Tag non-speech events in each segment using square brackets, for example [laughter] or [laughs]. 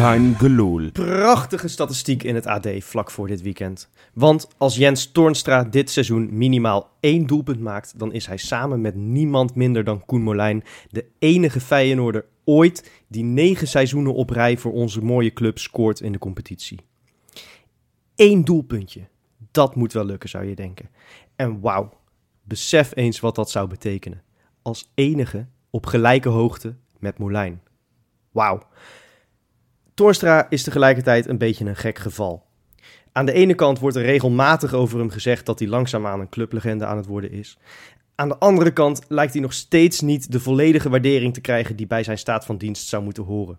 Kein gelul. Prachtige statistiek in het AD vlak voor dit weekend. Want als Jens Toornstra dit seizoen minimaal één doelpunt maakt, dan is hij samen met niemand minder dan Koen Molijn de enige Feyenoorder ooit die negen seizoenen op rij voor onze mooie club scoort in de competitie. Eén doelpuntje. Dat moet wel lukken, zou je denken. En wauw, besef eens wat dat zou betekenen. Als enige op gelijke hoogte met Molijn. Wauw. Toornstra is tegelijkertijd een beetje een gek geval. Aan de ene kant wordt er regelmatig over hem gezegd dat hij langzaamaan een clublegende aan het worden is. Aan de andere kant lijkt hij nog steeds niet de volledige waardering te krijgen die bij zijn staat van dienst zou moeten horen.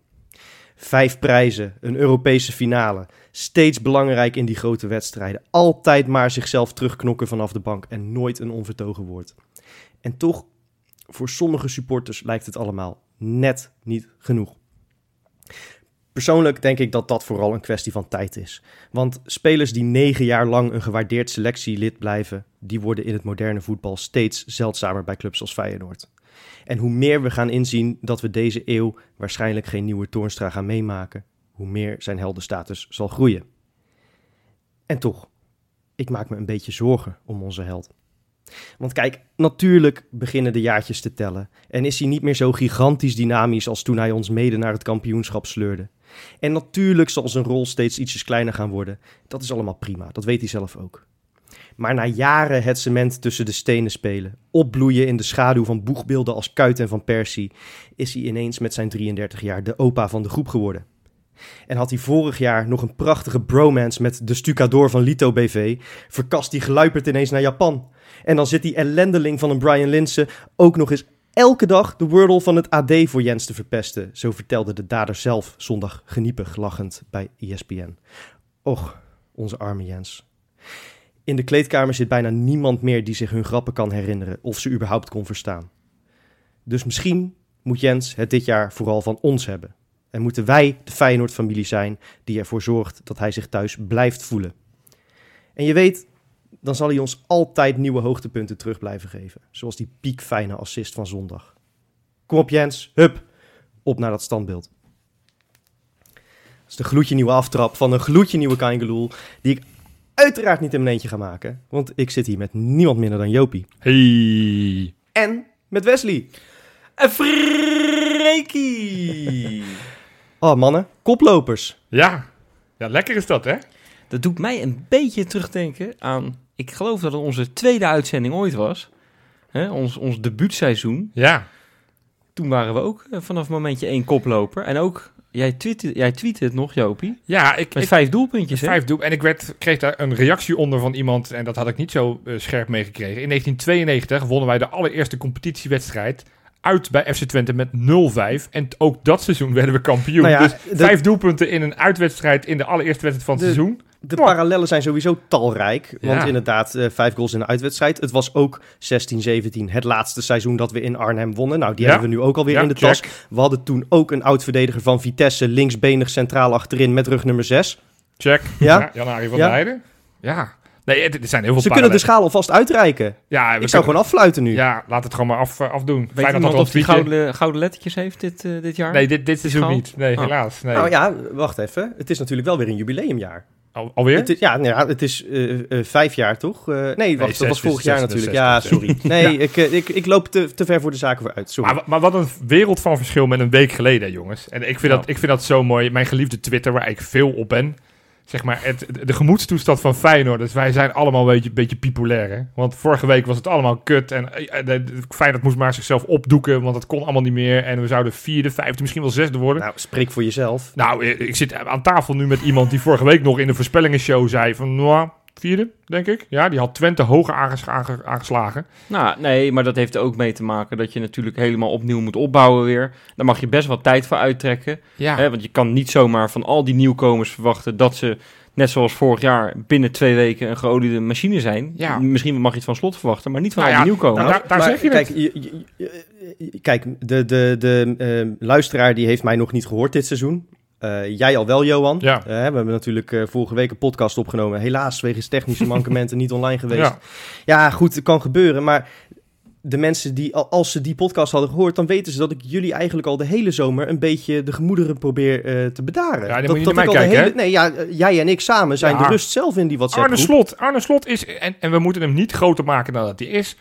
Vijf prijzen, een Europese finale, steeds belangrijk in die grote wedstrijden, altijd maar zichzelf terugknokken vanaf de bank en nooit een onvertogen woord. En toch, voor sommige supporters lijkt het allemaal net niet genoeg. Persoonlijk denk ik dat dat vooral een kwestie van tijd is. Want spelers die negen jaar lang een gewaardeerd selectielid blijven, die worden in het moderne voetbal steeds zeldzamer bij clubs als Feyenoord. En hoe meer we gaan inzien dat we deze eeuw waarschijnlijk geen nieuwe Toornstra gaan meemaken, hoe meer zijn heldenstatus zal groeien. En toch, ik maak me een beetje zorgen om onze held. Want kijk, natuurlijk beginnen de jaartjes te tellen. En is hij niet meer zo gigantisch dynamisch als toen hij ons mede naar het kampioenschap sleurde. En natuurlijk zal zijn rol steeds ietsjes kleiner gaan worden. Dat is allemaal prima, dat weet hij zelf ook. Maar na jaren het cement tussen de stenen spelen, opbloeien in de schaduw van boegbeelden als Kuit en Van Persie, is hij ineens met zijn 33 jaar de opa van de groep geworden. En had hij vorig jaar nog een prachtige bromance met de stucador van Lito BV, verkast hij geluiperd ineens naar Japan. En dan zit die ellendeling van een Brian Linsen ook nog eens elke dag de wordle van het AD voor Jens te verpesten. Zo vertelde de dader zelf zondag geniepig lachend bij ESPN. Och, onze arme Jens. In de kleedkamer zit bijna niemand meer die zich hun grappen kan herinneren of ze überhaupt kon verstaan. Dus misschien moet Jens het dit jaar vooral van ons hebben. En moeten wij de Feyenoord-familie zijn die ervoor zorgt dat hij zich thuis blijft voelen. En je weet, dan zal hij ons altijd nieuwe hoogtepunten terug blijven geven. Zoals die piekfijne assist van zondag. Kom op Jens, hup, op naar dat standbeeld. Dat is de gloedje nieuwe aftrap van een gloedje nieuwe Kaingeloel, die ik uiteraard niet in mijn eentje ga maken. Want ik zit hier met niemand minder dan Jopie. Hey. En met Wesley. En Freekie. [laughs] Oh mannen, koplopers. ja. ja, lekker is dat, hè? Dat doet mij een beetje terugdenken aan... Ik geloof dat het onze tweede uitzending ooit was. Hè, ons, ons debuutseizoen. Ja. Toen waren we ook eh, vanaf momentje één koploper. En ook, jij tweette, jij tweette het nog, Jopie. Ja, ik, Met ik- vijf doelpuntjes, hè? vijf doel. En ik werd, kreeg daar een reactie onder van iemand, en dat had ik niet zo eh, scherp meegekregen. In 1992 wonnen wij de allereerste competitiewedstrijd uit bij FC Twente met 0-5. En t- ook dat seizoen werden we kampioen. Nou ja, dus de- vijf doelpunten in een uitwedstrijd in de allereerste wedstrijd van het De- seizoen. De Mooi. parallellen zijn sowieso talrijk. Want Ja. inderdaad, eh, vijf goals in de uitwedstrijd. Het was ook 16-17 het laatste seizoen dat we in Arnhem wonnen. Nou, die Ja. hebben we nu ook alweer Ja, in de check. tas. We hadden toen ook een oud-verdediger van Vitesse, linksbenig centraal achterin met rug nummer 6. Check. Ja? Jan-Arie van Ja? der Heijden. Ja. Nee, het- er zijn heel veel Ze kunnen de schaal alvast uitreiken. Ja, we Ik zou kunnen- gewoon affluiten nu. Ja, laat het gewoon maar af, eh, afdoen. Weet Feyenoord iemand of die ons tweetje- gouden, gouden lettertjes heeft dit, eh, dit jaar? Nee, dit, dit seizoen schaal? niet. Nee, Oh. helaas. Nee. Nou ja, wacht even. Het is natuurlijk wel weer een jubileumjaar. Al, alweer? Het is, ja, nou ja, het is eh, eh, vijf jaar toch? Eh, nee, wacht, zes, dat was dus vorig jaar zes, natuurlijk. dus Ja, sorry. [laughs] Nee, ik, ik, ik loop te, te ver voor de zaken vooruit. Sorry. Maar, maar wat een wereld van verschil met een week geleden, jongens. En ik vind, Ja. dat, ik vind dat zo mooi. Mijn geliefde Twitter, waar ik veel op ben. Zeg maar, het, de gemoedstoestand van Feyenoord. Dus wij zijn allemaal een beetje, beetje populair, hè. Want vorige week was het allemaal kut. En eh, Feyenoord moest maar zichzelf opdoeken, want het kon allemaal niet meer. En we zouden vierde, vijfde, misschien wel zesde worden. Nou, spreek voor jezelf. Nou, eh, ik zit aan tafel nu met iemand die vorige week nog in de voorspellingenshow zei van... Nou, Vierde, denk ik. Ja, die had Twente hoger aanges- aange- aangeslagen. Nou, nee, maar dat heeft er ook mee te maken dat je natuurlijk helemaal opnieuw moet opbouwen weer. Daar mag je best wel tijd voor uittrekken. Ja. Hè, want je kan niet zomaar van al die nieuwkomers verwachten dat ze, net zoals vorig jaar, binnen twee weken een geoliede machine zijn. Ja. Misschien mag je het van slot verwachten, maar niet van Nou al die nieuwkomers. nou, daar- daar maar zeg je kijk, het. je- je- je- je- kijk, de, de, de eh, luisteraar die heeft mij nog niet gehoord dit seizoen. Eh, jij al wel, Johan. Ja. Eh, we hebben natuurlijk eh, vorige week een podcast opgenomen. Helaas, wegens technische mankementen [laughs] niet online geweest. Ja. Ja. goed, het kan gebeuren. Maar de mensen die, al- als ze die podcast hadden gehoord, dan weten ze dat ik jullie eigenlijk al de hele zomer een beetje de gemoederen probeer te bedaren. Ja, dan dat, moet je dat ik kijken, hele, Nee, ja, jij en ik samen zijn Ja. de rust zelf in die WhatsApp Arne Slot. Arne Slot is, en, en we moeten hem niet groter maken dan dat hij is.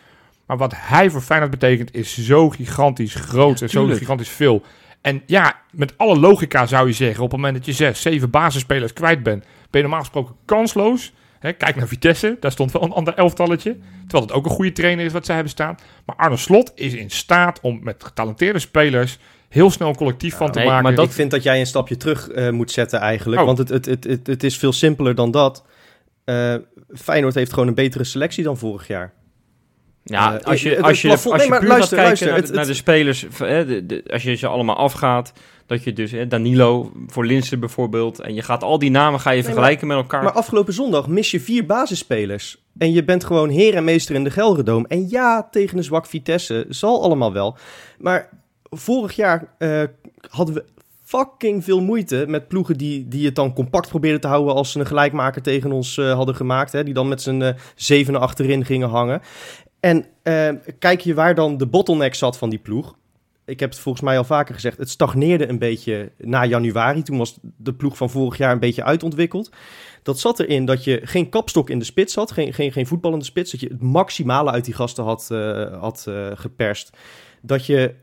Maar wat hij voor Feyenoord betekent is zo gigantisch groot en zo gigantisch veel. En ja, met alle logica zou je zeggen, op het moment dat je zes, zeven basisspelers kwijt bent, ben je normaal gesproken kansloos. Hè, kijk naar Vitesse, daar stond wel een ander elftalletje. Terwijl het ook een goede trainer is wat zij hebben staan. Maar Arne Slot is in staat om met getalenteerde spelers heel snel een collectief van te nee, maken. maar dat- Ik vind dat jij een stapje terug eh, moet zetten eigenlijk. Oh. Want het, het, het, het, het is veel simpeler dan dat. Eh, Feyenoord heeft gewoon een betere selectie dan vorig jaar. Ja, Eh, als je, als je, plafond- als je nee, puur luister, gaat kijken luister, naar, het- de- naar het- de spelers, v- hè, de, de- als je ze allemaal afgaat, dat je dus hè, Danilo voor Linsen bijvoorbeeld, en je gaat al die namen ga je Nee, vergelijken met elkaar. Maar afgelopen zondag mis je vier basisspelers. En je bent gewoon heer en meester in de Gelredome. En ja, tegen een zwak Vitesse zal allemaal wel. Maar vorig jaar eh, hadden we fucking veel moeite met ploegen die, die het dan compact probeerden te houden als ze een gelijkmaker tegen ons eh, hadden gemaakt. Hè, die dan met z'n eh zevenen achterin gingen hangen. En eh, kijk je waar dan de bottleneck zat van die ploeg. Ik heb het volgens mij al vaker gezegd. Het stagneerde een beetje na januari. Toen was de ploeg van vorig jaar een beetje uitontwikkeld. Dat zat erin dat je geen kapstok in de spits had. Geen, geen, geen voetballende spits. Dat je het maximale uit die gasten had, eh, had eh, geperst. Dat je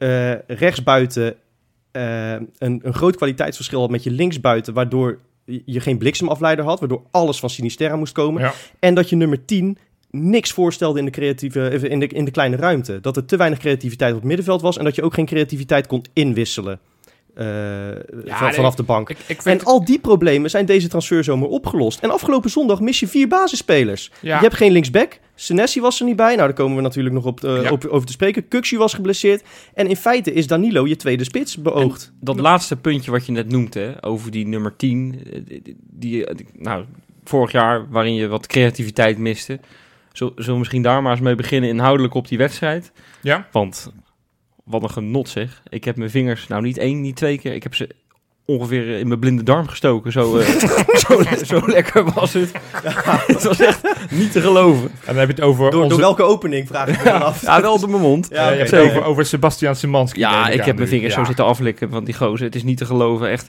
rechtsbuiten een, een groot kwaliteitsverschil had met je linksbuiten. Waardoor je geen bliksemafleider had. Waardoor alles van Sinisterra moest komen. Ja. En dat je nummer 10 niks voorstelde in de, creatieve, eh, in, de, in de kleine ruimte. Dat er te weinig creativiteit op het middenveld was. En dat je ook geen creativiteit kon inwisselen. eh, van- nee, vanaf de bank. ik, ik vind, En al die problemen zijn deze transferzomer opgelost. En afgelopen zondag mis je vier basisspelers. ja, Je hebt geen linksback. Senesi was er niet bij. Nou, daar komen we natuurlijk nog op, eh, Ja. op over te spreken. Kuxi was geblesseerd. En in feite is Danilo je tweede spits beoogd. dat laatste puntje wat je net noemt, hè, over die nummer 10, eh, die, die, eh, die- nou, vorig jaar waarin je wat creativiteit miste. Zul- Zullen we misschien daar maar eens mee beginnen inhoudelijk op die wedstrijd? ja, Want wat een genot zeg. Ik heb mijn vingers, nou niet één, niet twee keer, ik heb ze ongeveer in mijn blinde darm gestoken. Zo, eh, [laughs] zo, zo lekker was het. [laughs] het was echt niet te geloven. en dan heb je het over Door, onze... door welke opening vraag ik me dan af. Ja, wel door mijn mond. Ja, Ja, je hebt het over, over Sebastian Simanski. Ja, ik heb mijn vingers Ja. zo zitten aflikken van die gozer. Het is niet te geloven, echt.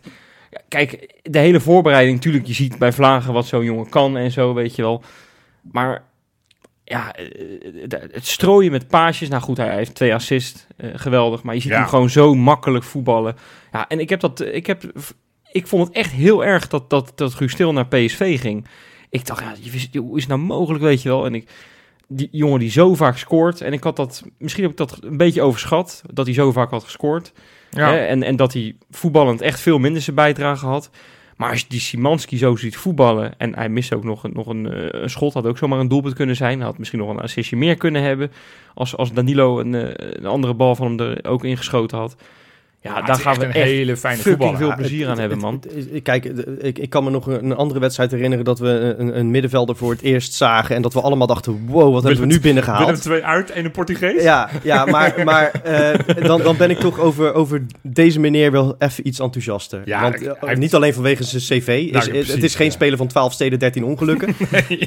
Ja, Kijk, de hele voorbereiding, natuurlijk, je ziet bij Vlagen wat zo'n jongen kan en zo, weet je wel. Maar ja, eh, eh, het strooien met paasjes. Nou goed, hij heeft twee assists, eh, geweldig. Maar je ziet Ja. hem gewoon zo makkelijk voetballen. Ja, en ik heb dat, ik heb, ik vond het echt heel erg dat, dat, dat Guus Stil naar PSV ging. Ik dacht, ja, je wist- hoe is het nou mogelijk, weet je wel? En ik, die jongen die zo vaak scoort. En ik had dat, misschien heb ik dat een beetje overschat, dat hij zo vaak had gescoord. Ja. Hè, en, en dat hij voetballend echt veel minder zijn bijdrage had. Maar als die Simanski zo ziet voetballen... en hij miste ook nog, nog een, eh, een schot, had ook zomaar een doelpunt kunnen zijn. Had misschien nog een assistje meer kunnen hebben... als, als Danilo een, eh, een andere bal van hem er ook ingeschoten had. Ja, daar gaan we een echt hele fijne voetballer. veel plezier aan hebben, man. Kijk, ik, ik kan me nog een, andere wedstrijd herinneren dat we een, een middenvelder voor het eerst zagen. En dat we allemaal dachten, wow, wat hebben we nu binnengehaald. Willem 2 uit en een Portugees. Ja, ja maar, [laughs] maar eh, dan, dan ben ik toch over, over deze meneer wel even iets enthousiaster. Ja, Want eh, heeft- niet alleen vanwege zijn cv. Nou, het- is geen speler van 12 steden, 13 ongelukken. [laughs]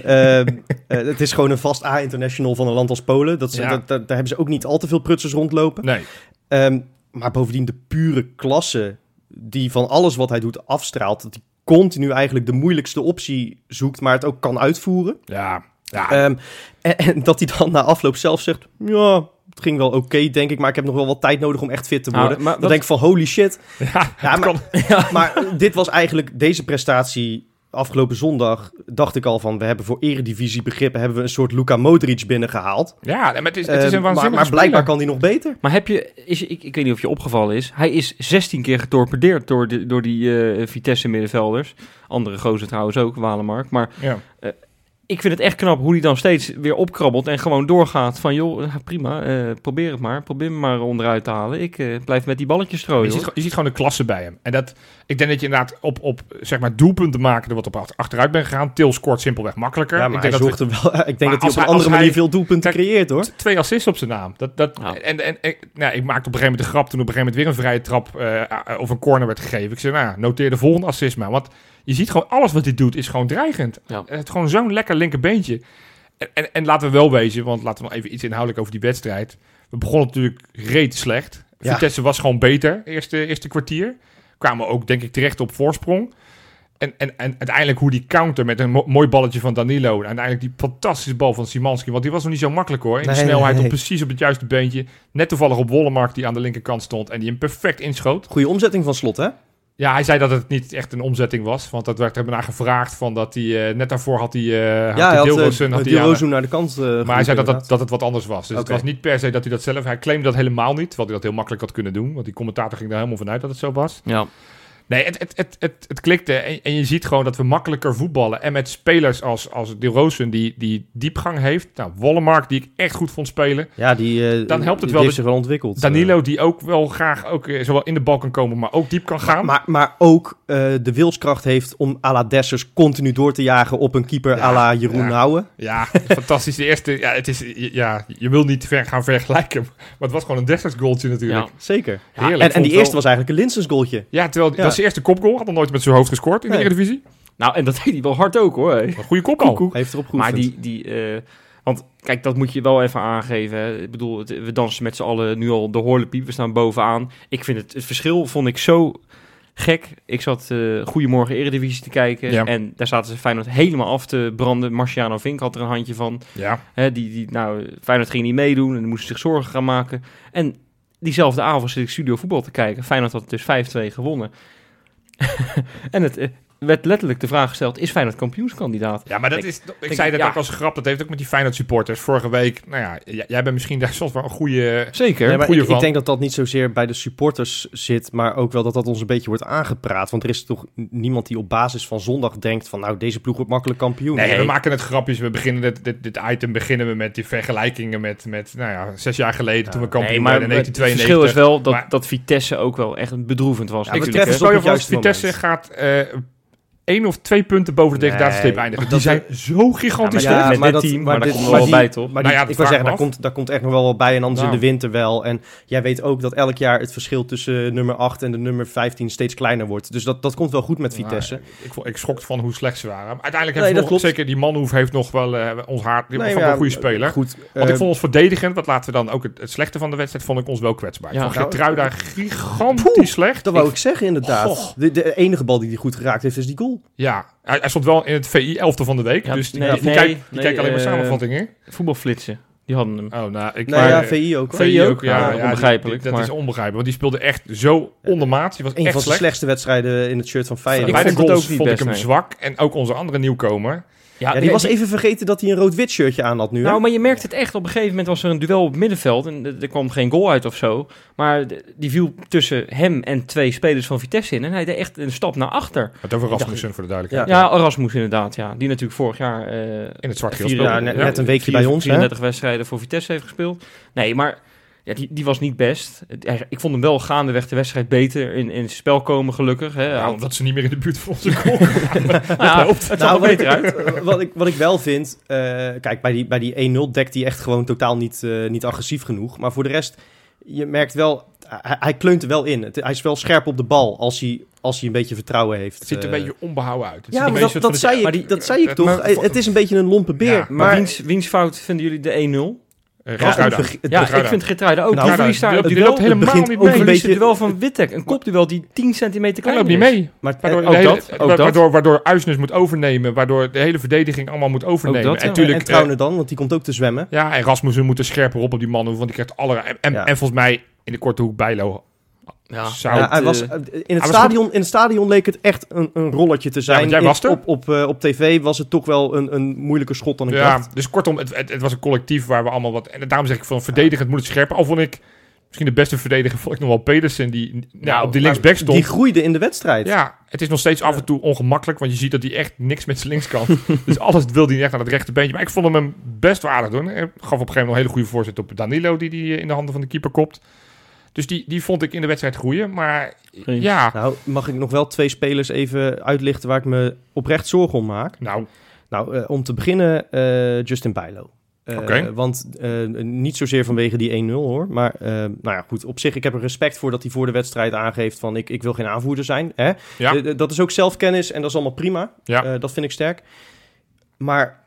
Ehm, eh, het is gewoon een vast A-international van een land als Polen. Dat- daar hebben ze ook niet al te veel prutsers rondlopen. Nee. Ehm, maar bovendien de pure klasse die van alles wat hij doet afstraalt. Dat hij continu eigenlijk de moeilijkste optie zoekt, maar het ook kan uitvoeren. Ja. Ja. Ehm, en, en dat hij dan na afloop zelf zegt, ja, het ging wel oké, denk ik, maar ik heb nog wel wat tijd nodig om echt fit te Nou, worden. maar dan wat- denk ik van, holy shit. [laughs] ja, maar dit was eigenlijk, deze prestatie afgelopen zondag, dacht ik al van, we hebben voor eredivisie begrippen, hebben we een soort Luka Modric binnengehaald. Ja, maar het is, het is Ehm, een maar, waanzinnige maar blijkbaar kan hij nog beter. Maar heb je, is, ik, ik weet niet of je opgevallen is, hij is 16 keer getorpedeerd door, de, door die eh, Vitesse middenvelders. Andere gozer trouwens ook, Walemark. Maar Ja. Ik vind het echt knap hoe hij dan steeds weer opkrabbelt en gewoon doorgaat van joh, ja, prima, eh, probeer het maar. Probeer me maar onderuit te halen. Ik eh, blijf met die balletjes je, strooien. ziet, hoor. je ziet gewoon de klasse bij hem. En dat, ik denk dat je inderdaad op, op zeg maar, doelpunten maken er wat op achter- achteruit bent gegaan. Til scoort simpelweg makkelijker. Ja, maar ik hij denk dat we- zorgt er wel... [laughs] Ik denk dat hij als op een hij- andere manier hij- veel doelpunten Kijk, creëert, hoor. Twee assists op zijn naam. Dat, dat, Ja. En, en, en nou, ik maakte op een gegeven moment de grap toen op een gegeven moment weer een vrije trap eh, of een corner werd gegeven. Ik zei, nou, noteer de volgende assist maar. Want je ziet gewoon, alles wat hij doet is gewoon dreigend. Ja. Het heeft gewoon zo'n lekker linkerbeentje. En, en, en laten we wel wezen, want laten we nog even iets inhoudelijk over die wedstrijd. We begonnen natuurlijk reet slecht. Ja. Vitesse was gewoon beter, eerste, eerste kwartier. Kwamen ook, denk ik, terecht op voorsprong. En, en, en uiteindelijk hoe die counter met een mo- mooi balletje van Danilo. En uiteindelijk die fantastische bal van Simanski. Want die was nog niet zo makkelijk hoor. In de snelheid nee. op precies op het juiste beentje. Net toevallig op Wollemark die aan de linkerkant stond. En die hem perfect inschoot. Goede omzetting van slot, hè? Ja, hij zei dat het niet echt een omzetting was. Want dat werd er naar gevraagd. Van dat hij, eh, net daarvoor had hij, eh had ja, hij hij had Dilrosun, uh, had hij Dilrosun naar de kant eh, maar hij zei dat, dat, inderdaad. dat het wat anders was. Dus het was niet per se dat hij dat zelf... Hij claimde dat helemaal niet. Terwijl hij dat heel makkelijk had kunnen doen. Want die commentator ging er helemaal vanuit dat het zo was. Ja. Nee, het, het, het, het, het klikte. En, en je ziet gewoon dat we makkelijker voetballen. En met spelers als, als De Rozen die, die diepgang heeft. Nou, Wollemark die ik echt goed vond spelen. Ja, die, eh, Dan helpt het die wel heeft zich wel ontwikkeld. Danilo die ook wel graag ook, eh, zowel in de bal kan komen, maar ook diep kan Eh, gaan. maar, maar ook eh, de wilskracht heeft om à la Dessers continu door te jagen op een keeper Ja, à la Jeroen ja. Nouwen. Ja, fantastisch. De eerste, ja, het is, ja, je wil niet ver gaan vergelijken. Maar het was gewoon een Dessers goaltje natuurlijk. Ja. Zeker. Heerlijk. en, en die wel- eerste was eigenlijk een Linsens goaltje. Ja, terwijl dat zijn eerste kopgoal. Had nog nooit met zijn hoofd gescoord in de Nee. Eredivisie. Nou, en dat [laughs] deed hij wel hard ook hoor. Een goede kopbal. Hij heeft erop geoefend. Maar die, die eh, want kijk, dat moet je wel even aangeven. Hè. Ik bedoel, het- we dansen met z'n allen nu al de horlepiep. We staan bovenaan. Ik vind het, het verschil vond ik zo gek. Ik zat eh Goedemorgen Eredivisie te kijken. Ja. En daar zaten ze Feyenoord helemaal af te branden. Marciano Vink had er een handje van. Ja. Hè, die, die, nou, Feyenoord ging niet meedoen en die moesten zich zorgen gaan maken. En diezelfde avond zit ik studio voetbal te kijken. Feyenoord had dus 5-2 gewonnen. [laughs] en het eh, werd letterlijk de vraag gesteld, is Feyenoord kampioenskandidaat? Ja, maar dat Ik- is, ik ik- zei dat ja. ook als grap. Dat heeft ook met die Feyenoord supporters. Vorige week, nou ja, jij bent misschien daar [laughs] soms wel een goede... Zeker. Nee, goeie ik, ik van. denk dat dat niet zozeer bij de supporters zit, maar ook wel dat dat ons een beetje wordt aangepraat. Want er is toch niemand die op basis van zondag denkt van nou, deze ploeg wordt makkelijk kampioen. Nee, Nee. we maken het grapjes. We beginnen dit, dit, dit item beginnen we met die vergelijkingen met, met nou ja, zes jaar geleden toen we kampioen Nee, maar werden in het 1992. verschil is wel dat, Maar- dat Vitesse ook wel echt bedroevend was. Ja, ik op het vast, juiste Vitesse moment. gaat eh één of twee punten boven de Nee, degradatiestreep eindigen. Die zijn zo gigantisch Ja, sterk. maar met dit dat- team, maar daar dit- komt nog wel die- bij, toch? Maar Nou ja, ik wil zeggen, daar komt, daar komt echt nog wel wat bij en anders Nou. in de winter wel. En jij weet ook dat elk jaar het verschil tussen nummer 8 en de nummer 15 steeds kleiner wordt. Dus dat, dat komt wel goed met Vitesse. Nou, ik, vond- ik schrok van hoe slecht ze waren. Maar uiteindelijk Nee, heeft dat nog, zeker die Manhoef heeft nog wel eh, ons hart. Die Nee, ja, een goede speler. Goed, Want eh, ik vond ons verdedigend, wat laten we dan ook het, het slechte van de wedstrijd, vond ik ons wel kwetsbaar. Ja. Ja, van Geertruida gigantisch slecht. dat wou Ik- ik zeggen inderdaad. De enige bal die hij goed geraakt heeft is die goal. Ja, hij, hij stond wel in het VI 11 van de week. Ja, dus die, nee, die, nee, kijkt, die nee, kijkt alleen maar eh, samenvattingen. Voetbalflitsen, die hadden hem. Oh, nou, ik Nee, maar, ja, VI ook. hoor. VI VI ook, ja. Die- onbegrijpelijk, dat maar- is onbegrijpelijk, want die speelde echt zo ondermaats. Die was Een echt van slecht. slechtste wedstrijden in het shirt van Feyenoord. Ik Bij de vond het goals ook niet vond ik hem nee. zwak. En ook onze andere nieuwkomer. Ja, die was even vergeten dat hij een rood-wit shirtje aan had nu. hè? Nou, maar je merkt het echt. Op een gegeven moment was er een duel op het middenveld. En er kwam geen goal uit of zo. Maar die viel tussen hem en twee spelers van Vitesse in. En hij deed echt een stap naar achter. Het over Rasmussen voor de duidelijkheid. Ja, Erasmus inderdaad. Ja. Die natuurlijk vorig jaar... eh, In het zwart-geel vier- speelde. ja, net, Ja. net een weekje vier- bij ons. Hè? 34 wedstrijden voor Vitesse heeft gespeeld. Nee, maar ja, die, die was niet best. Ik vond hem wel gaandeweg de wedstrijd beter in, in het spel komen, gelukkig. Hè. Ja, omdat ze niet meer in de buurt van onze goal [laughs] kwamen. nou ja, het zag Nou, er wat ik, beter uit. wat, ik, wat ik wel vind, eh, kijk, bij die, bij die 1-0 dekt hij echt gewoon totaal niet, eh, niet agressief genoeg. Maar voor de rest, je merkt wel, hij, hij kleunt er wel in. Het- hij is wel scherp op de bal als hij, als hij een beetje vertrouwen heeft. Het ziet er een Eh, beetje onbehouden uit. Het Ja, maar dat, beetje dat, zei ik, maar die- dat zei ik toch. maar- het is een beetje een lompe beer. Ja, Maar maar wiens, wiens fout vinden jullie de 1-0? Eh, Ja, Ja, ik vind Geertruida ook. Nou, die verliest daar die loopt- duel. die loopt helemaal niet ook mee. een beetje- het duel van Wittek. Een kopduel die 10 centimeter Hij kleiner loopt niet is. mee. maar, Waardoor, en, de ook hele- dat, ook wa- dat. waardoor, waardoor Uisnes moet overnemen. Waardoor de hele verdediging allemaal moet overnemen. dat, ja. en en, natuurlijk, Trouwner dan, want die komt ook te zwemmen. eh, ja, en Rasmussen moet er scherper op op die mannen. Want die krijgt alle... En, en, Ja. en volgens mij in de korte hoek Bijlo Ja. hij eh, was, eh, in, het stadion, in het stadion leek het echt een, een rolletje te zijn. jij was er. Op, op, eh, op tv was het toch wel een, een moeilijker schot dan ik Ja, dacht. dus kortom, het, het, het was een collectief waar we allemaal wat... En daarom zeg ik van verdedigend moet het scherper. Al vond ik Misschien de beste verdediger vond ik nog wel Pedersen, die nou, Nou, op die linksback stond. Die groeide in de wedstrijd. Ja, het is nog steeds af en toe ongemakkelijk, want je ziet dat hij echt niks met zijn links kan. [laughs] dus alles wil hij echt naar het rechterbeentje. Maar ik vond hem hem best waardig doen. Hij gaf op een gegeven moment een hele goede voorzet op Danilo, die hij in de handen van de keeper kopt. Dus die, die vond ik in de wedstrijd groeien. Maar Eens. ja, Nou, mag ik nog wel twee spelers even uitlichten waar ik me oprecht zorgen om maak? nou, Nou, eh, om te beginnen eh, Justin Bijlo. Eh, Oké. Want eh, niet zozeer vanwege die 1-0 hoor. Maar nou ja, goed. Op zich, ik heb er respect voor dat hij voor de wedstrijd aangeeft van ik, ik wil geen aanvoerder zijn. Hè? ja, dat is ook zelfkennis en dat is allemaal prima. Ja. Eh, dat vind ik sterk. Maar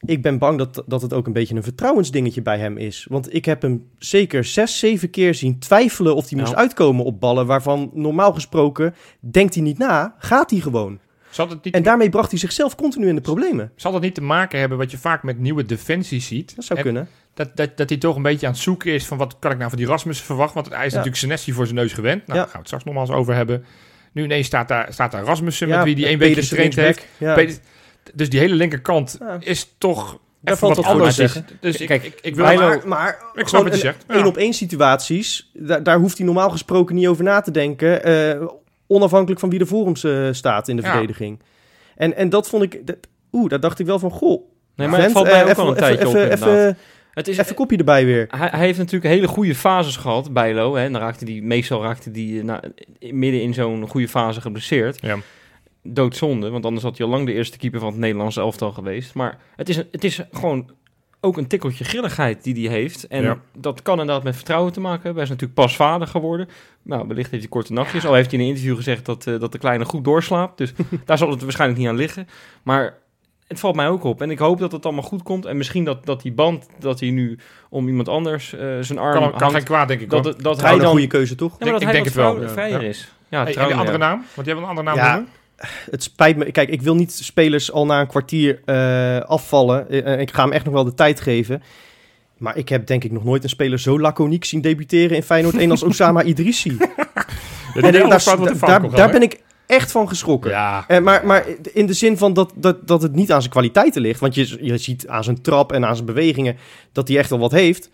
ik ben bang dat, dat het ook een beetje een vertrouwensdingetje bij hem is. Want ik heb hem zeker zes, zeven keer zien twijfelen of hij moest Nou. uitkomen op ballen... waarvan normaal gesproken denkt hij niet na, gaat hij gewoon. zal het, niet, En daarmee bracht hij zichzelf continu in de problemen. zal dat niet te maken hebben wat je vaak met nieuwe defensie ziet? Dat zou En kunnen. Dat, dat, dat hij toch een beetje aan het zoeken is van wat kan ik nou van die Rasmussen verwachten. Want hij is Ja. natuurlijk Senesi voor zijn neus gewend. Nou, Ja. daar gaan we het straks nog maar eens over hebben. Nu ineens staat daar, staat daar Rasmussen, Ja, met wie die één week Pedersen getraind heeft. linksback. Ja. Peter- Dus die hele linkerkant Ja. is toch Daar even valt wat anders. te Dus, zeggen. dus ik, Kijk, ik, ik wil Bijlo- Maar, maar snap gewoon wat je een zegt, ja. één op één situaties, daar, daar hoeft hij normaal gesproken niet over na te denken. eh, onafhankelijk van wie er voor hem eh, staat in de Ja. verdediging. En, en dat vond ik, dat, oeh, daar dacht ik wel van, goh. Nee, maar het valt mij eh, ook even- al een tijdje op even, inderdaad. even, Het is, even kopje erbij weer. hij, hij heeft natuurlijk hele goede fases gehad, Bijlo. Hè. Dan raakte die, meestal raakte die na, midden in zo'n goede fase geblesseerd. Ja. Doodzonde, want anders had hij al lang de eerste keeper van het Nederlandse elftal geweest. Maar het is, een- het is gewoon ook een tikkeltje grilligheid die hij heeft. En Ja. dat kan inderdaad met vertrouwen te maken hebben. Hij is natuurlijk pas vader geworden. Nou, wellicht heeft hij korte nachtjes. Al heeft hij in een interview gezegd dat, eh, dat de kleine goed doorslaapt. Dus [laughs] daar zal het waarschijnlijk niet aan liggen. Maar het valt mij ook op. En ik hoop dat het allemaal goed komt. En misschien dat, dat die band, dat hij nu om iemand anders eh, zijn arm kan, kan hangt, geen kwaad, denk ik. dat, dat Hij een goede keuze, toch? Ja, maar dat Ik hij denk het wel, vrijer Ja. is. Ja, Hey, en andere ja. naam? Want jij hebt een andere naam Ja. noemen? Het spijt me. Kijk, ik wil niet spelers al na een kwartier eh, afvallen. Eh, ik ga hem echt nog wel de tijd geven. Maar ik heb denk ik nog nooit een speler zo laconiek zien debuteren in Feyenoord 1 als [laughs] Osama Idrissi. Ja, En daar, daar, ben ik echt van geschrokken. Ja, Eh, maar, maar in de zin van dat, dat, dat het niet aan zijn kwaliteiten ligt. Want je, je ziet aan zijn trap en aan zijn bewegingen dat hij echt wel wat heeft.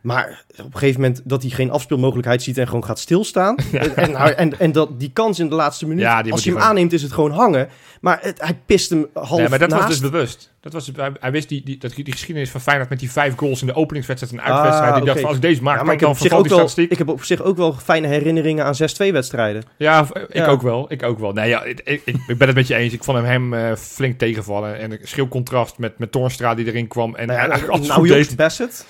Maar op een gegeven moment dat hij geen afspeelmogelijkheid ziet en gewoon gaat stilstaan. [laughs] En, en, en, en dat die kans in de laatste minuut, Ja, als je hij hem gewoon- aanneemt, is het gewoon hangen. Maar het, hij pist hem half Nee, maar dat naast. was dus bewust. Dat was, hij, hij wist die, die, dat, die geschiedenis van Feyenoord met die vijf goals in de openingswedstrijd en uitwedstrijd. Ah, die dacht oké. van, als ik deze maak, ja, maar ik ik dan heb, op zich ook wel, ik heb op zich ook wel fijne herinneringen aan 6-2 wedstrijden. Ja, ik Ja. ook wel. Ik ook wel. Nee, ja, ik, ik, ik ben het met je eens. Ik vond hem, hem eh, flink tegenvallen. En een schil contrast met, met Toornstra die erin kwam. En Nou ja, eigenlijk alles nou, goed Joost. Bassett.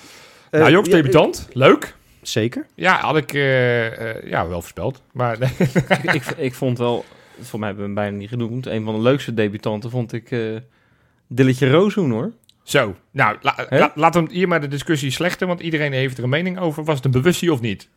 Eh, Nou, Joost ja, debutant. Leuk. Zeker. Ja, had ik eh, ja, wel voorspeld. Maar nee. [laughs] ik, ik, ik vond wel, voor mij hebben we hem bijna niet genoemd, een van de leukste debutanten vond ik Dilletje Rozoen hoor. Zo. Nou, la, Hè? la- laten we hier maar de discussie slechten. Want iedereen heeft er een mening over. Was het een bewustie of niet?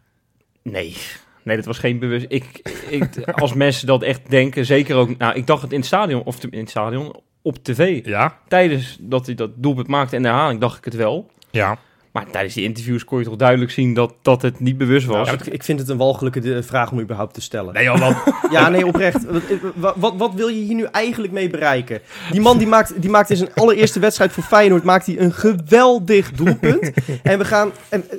Nee. Nee, dat was geen bewust. Ik, ik, [laughs] als mensen dat echt denken, zeker ook. Nou, ik dacht het in het stadion, of te- in het stadion, op tv. Ja. Tijdens dat hij dat doelpunt maakte en de herhaling, dacht ik het wel. Ja. Maar tijdens die interviews kon je toch duidelijk zien dat, dat het niet bewust was. Ik, vind het een walgelijke de- vraag om überhaupt te stellen. Nee, joh, [laughs] Ja, nee, oprecht. Wat, wat, wat, wat wil je hier nu eigenlijk mee bereiken? Die man die maakt, die maakt in zijn allereerste wedstrijd voor Feyenoord maakt hij een geweldig doelpunt. [laughs] En we gaan... En, eh,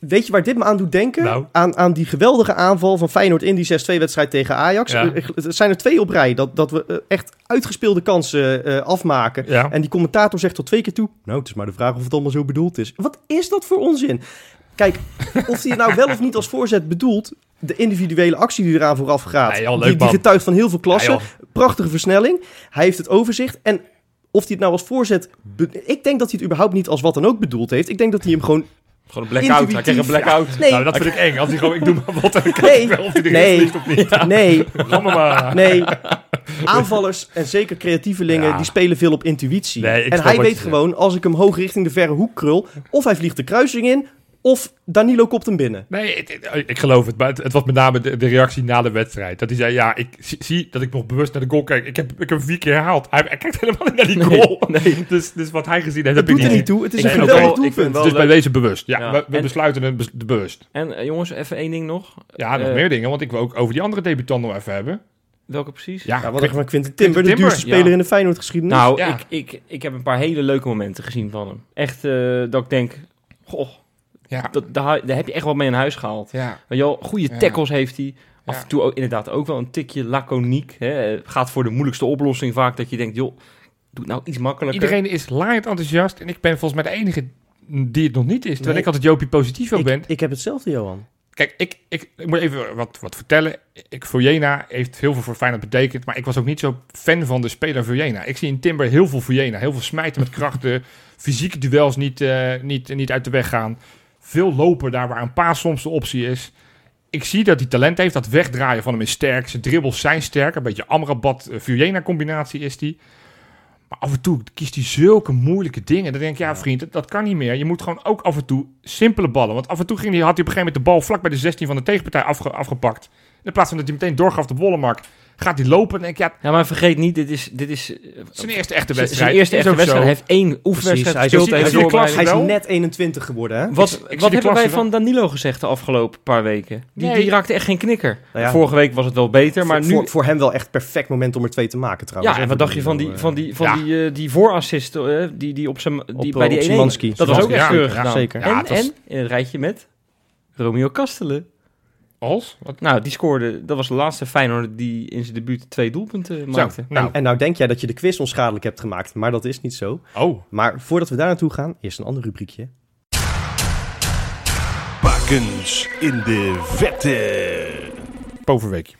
weet je waar dit me aan doet denken? Nou. Aan, aan die geweldige aanval van Feyenoord in die 6-2-wedstrijd tegen Ajax. Ja. Er zijn er twee op rij dat, dat we eh, echt uitgespeelde kansen eh, afmaken. Ja. En die commentator zegt tot twee keer toe... Nou, het is maar de vraag of het allemaal zo bedoeld is. Wat is dat voor onzin? Kijk, [laughs] of hij het nou wel of niet als voorzet bedoelt... de individuele actie die eraan vooraf gaat... Nee, joh, leuk, die, getuigt van heel veel klassen. Prachtige versnelling. Hij heeft het overzicht. En of hij het nou als voorzet... Ik denk dat hij het überhaupt niet als wat dan ook bedoeld heeft. Ik denk dat hij hem gewoon... Gewoon een blackout. Hij kreeg een blackout. Nee, Nou, dat vind ik eng. Als hij gewoon, ik doe maar wat en dan kijk Nee. wel of hij erin Nee. vliegt of niet. nee, maar. nee. [laughs] Aanvallers en zeker creatievelingen, Ja. die spelen veel op intuïtie. Nee, ik en hij weet gewoon, als ik hem hoog richting de verre hoek krul... of hij vliegt de kruising in, of Danilo kopt hem binnen. Nee, het- ik geloof het. Maar het, het was met name de, de reactie na de wedstrijd. Dat hij zei, ja, ik zie, zie dat ik nog bewust naar de goal kijk. Ik heb, ik heb hem vier keer herhaald. Hij, hij kijkt helemaal niet naar die goal. nee. [laughs] Dus, dus wat hij gezien heeft, Het heb ik doet er niet. niet toe, het is een geweldig doelpunt. Dus bij deze bewust. Ja, Ja, we, we en- besluiten het bewust. En eh, jongens, even één ding nog. Ja, nog Eh, meer dingen. Want ik wil ook over die andere debutant nog even hebben. Welke precies? Ja, Ja, wat ik van Quinten Timber, de duurste ja. speler in de Feyenoord-geschiedenis. Nou, Ja. ik, ik, ik heb een paar hele leuke momenten gezien van hem. Echt eh, dat ik denk, goh, Ja. Dat, daar, daar heb je echt wel mee in huis gehaald. Ja. Wel, goede Ja. tackles heeft hij. Af Ja. en toe ook, inderdaad ook wel een tikje laconiek. Hè. Gaat voor de moeilijkste oplossing vaak. Dat je denkt, joh, doe het nou iets makkelijker. Iedereen is laaiend enthousiast en ik ben volgens mij de enige die het nog niet is. Terwijl Nee. ik altijd Jopie positief ook ben. ik heb hetzelfde, Johan. Kijk, ik, ik, ik moet even wat, wat vertellen. Ik, Vujena heeft heel veel voor Feyenoord betekend. Maar ik was ook niet zo fan van de speler Vujena. Ik zie in Timber heel veel Vujena. Heel veel smijten met krachten. [laughs] Fysieke duels niet, eh, niet, niet uit de weg gaan. Veel lopen daar waar een paas soms de optie is. Ik zie dat hij talent heeft. Dat wegdraaien van hem is sterk. Zijn dribbles zijn sterk. Een beetje Amrabat eh, is die. Maar af en toe kiest hij zulke moeilijke dingen. Dan denk ik, ja vriend, dat, dat kan niet meer. Je moet gewoon ook af en toe simpele ballen. Want af en toe ging hij, had hij op een gegeven moment de bal vlak bij de 16 van de tegenpartij afge- afgepakt. In plaats van dat hij meteen doorgaf de Wollemark, gaat hij lopen. En denk ik, ja, Ja, maar vergeet niet, dit is, dit is eh, zijn eerste echte wedstrijd. Zijn eerste echte wedstrijd. Hij heeft één oefenwedstrijd gespeeld. hij hij is-. Hij net 21 geworden, hè? Wat, Ik wat hebben wij van Danilo gezegd de afgelopen paar weken? Die, Nee. die raakte echt geen knikker. Nou ja, Vorige week was het wel beter, maar voor, nu... voor, voor hem wel echt perfect moment om er twee te maken, trouwens. ja, en wat dacht je van die, van die, van Ja. die, eh, die voorassist eh, die, die op zijn, die, Op, bij eh, die op 1-1? Szymanski. Dat was ook echt keurig zeker. En in het rijtje met Romeo Kastelen. Als? Wat? Nou, die scoorde, dat was de laatste Feyenoord die in zijn debuut twee doelpunten Zo, maakte. nou. En nou denk jij dat je de quiz onschadelijk hebt gemaakt, maar dat is niet zo. Oh, Maar voordat we daar naartoe gaan, eerst een ander rubriekje. Bakens in de vette. poverweekje.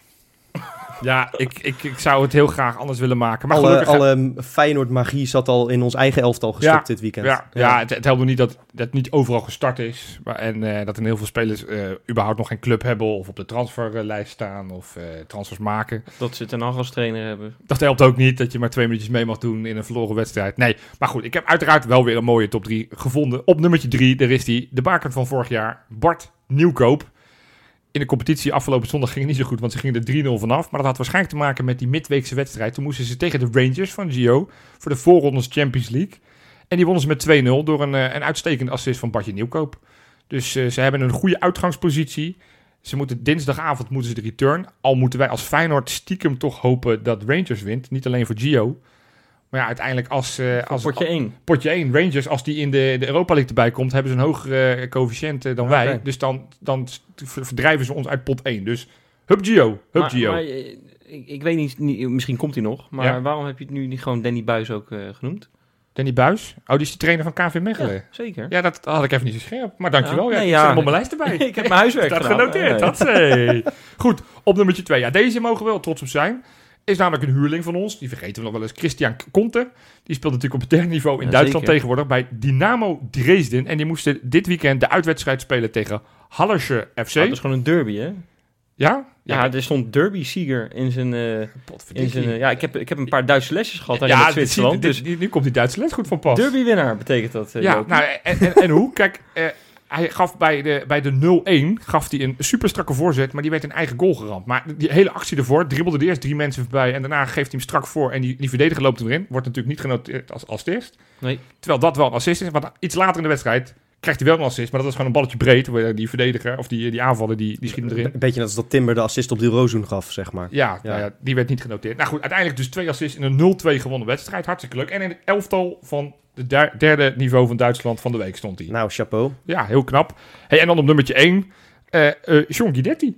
Ja, ik, ik, ik zou het heel graag anders willen maken. Maar alle gelukkig... alle Feyenoord-magie zat al in ons eigen elftal gestopt Ja, dit weekend. Ja, ja. het, het helpt me niet dat dat niet overal gestart is. Maar, en eh, dat er heel veel spelers eh, überhaupt nog geen club hebben of op de transferlijst staan of eh, transfers maken. Dat ze ten als trainer hebben. Dat helpt ook niet dat je maar twee minuutjes mee mag doen in een verloren wedstrijd. Nee, maar goed, ik heb uiteraard wel weer een mooie top 3 gevonden. Op nummertje 3, daar is die, de baker van vorig jaar, Bart Nieuwkoop. In de competitie afgelopen zondag ging het niet zo goed, want ze gingen er 3-0 vanaf. Maar dat had waarschijnlijk te maken met die midweekse wedstrijd. Toen moesten ze tegen de Rangers van Gio voor de voorrondes Champions League. En die wonnen ze met 2-0 door een, eh, een uitstekende assist van Bartje Nieuwkoop. Dus eh, ze hebben een goede uitgangspositie. Ze moeten dinsdagavond moeten ze de return. Al moeten wij als Feyenoord stiekem toch hopen dat Rangers wint. Niet alleen voor Gio. Maar ja, uiteindelijk als, eh, als Potje 1. potje 1, Rangers, als die in de, de Europa League erbij komt, hebben ze een hogere eh, coëfficiënt eh, dan wij. Dus dan, dan verdrijven ze ons uit pot 1. Dus hup Gio, hup Maar, Gio. maar, ik, ik weet niet, niet- misschien komt hij nog. Maar Ja. waarom heb je het nu niet gewoon Danny Buis ook genoemd? Danny Buis. Oh, die is de trainer van KV Mechelen. Ja, zeker. dat had ik even niet zo scherp. Maar dankjewel. Ja, Ja, nee, ik ja. zet hem op mijn lijst erbij. [laughs] ik heb mijn huiswerk dat genoteerd. Nee. Dat hey. Goed, op nummertje 2. Ja, deze mogen we wel trots op zijn. Is namelijk een huurling van ons. Die vergeten we nog wel eens. Christian Conte. Die speelt natuurlijk op het derde niveau in Ja, Duitsland zeker. tegenwoordig bij Dynamo Dresden. En die moesten dit weekend de uitwedstrijd spelen tegen Hallersche FC. Ah, dat is gewoon een derby, hè? Ja? Ja, er stond derby-sieger in zijn... eh, in zijn eh, ja, ik heb, ik heb een paar Duitse lesjes gehad ja, in Zwitserland. dit- Dus nu komt die Duitse les goed van pas. derby-winnaar betekent dat, eh, Ja, nou, en, en, en hoe? Kijk, hij gaf bij de, bij de 0-1 gaf hij een super strakke voorzet, maar die werd een eigen goal geramd. Maar die hele actie ervoor, dribbelde de eerst drie mensen voorbij en daarna geeft hij hem strak voor en die, die verdediger loopt erin. Wordt natuurlijk niet genoteerd als, als eerst. Nee. Terwijl dat wel een assist is, want iets later in de wedstrijd krijgt hij wel een assist, maar dat is gewoon een balletje breed, waar die verdediger of die, die aanvaller, die, die schiet hem erin. Een beetje net als dat Timber de assist op die Rozoen gaf, zeg maar. Ja, Ja. Nou ja, die werd niet genoteerd. Nou goed, uiteindelijk dus twee assists in een 0-2 gewonnen wedstrijd. Hartstikke leuk. En in het elftal van de der- derde niveau van Duitsland van de week stond hij. Nou, chapeau. Ja, heel knap. Hey, en dan op nummertje 1, eh eh John Guidetti.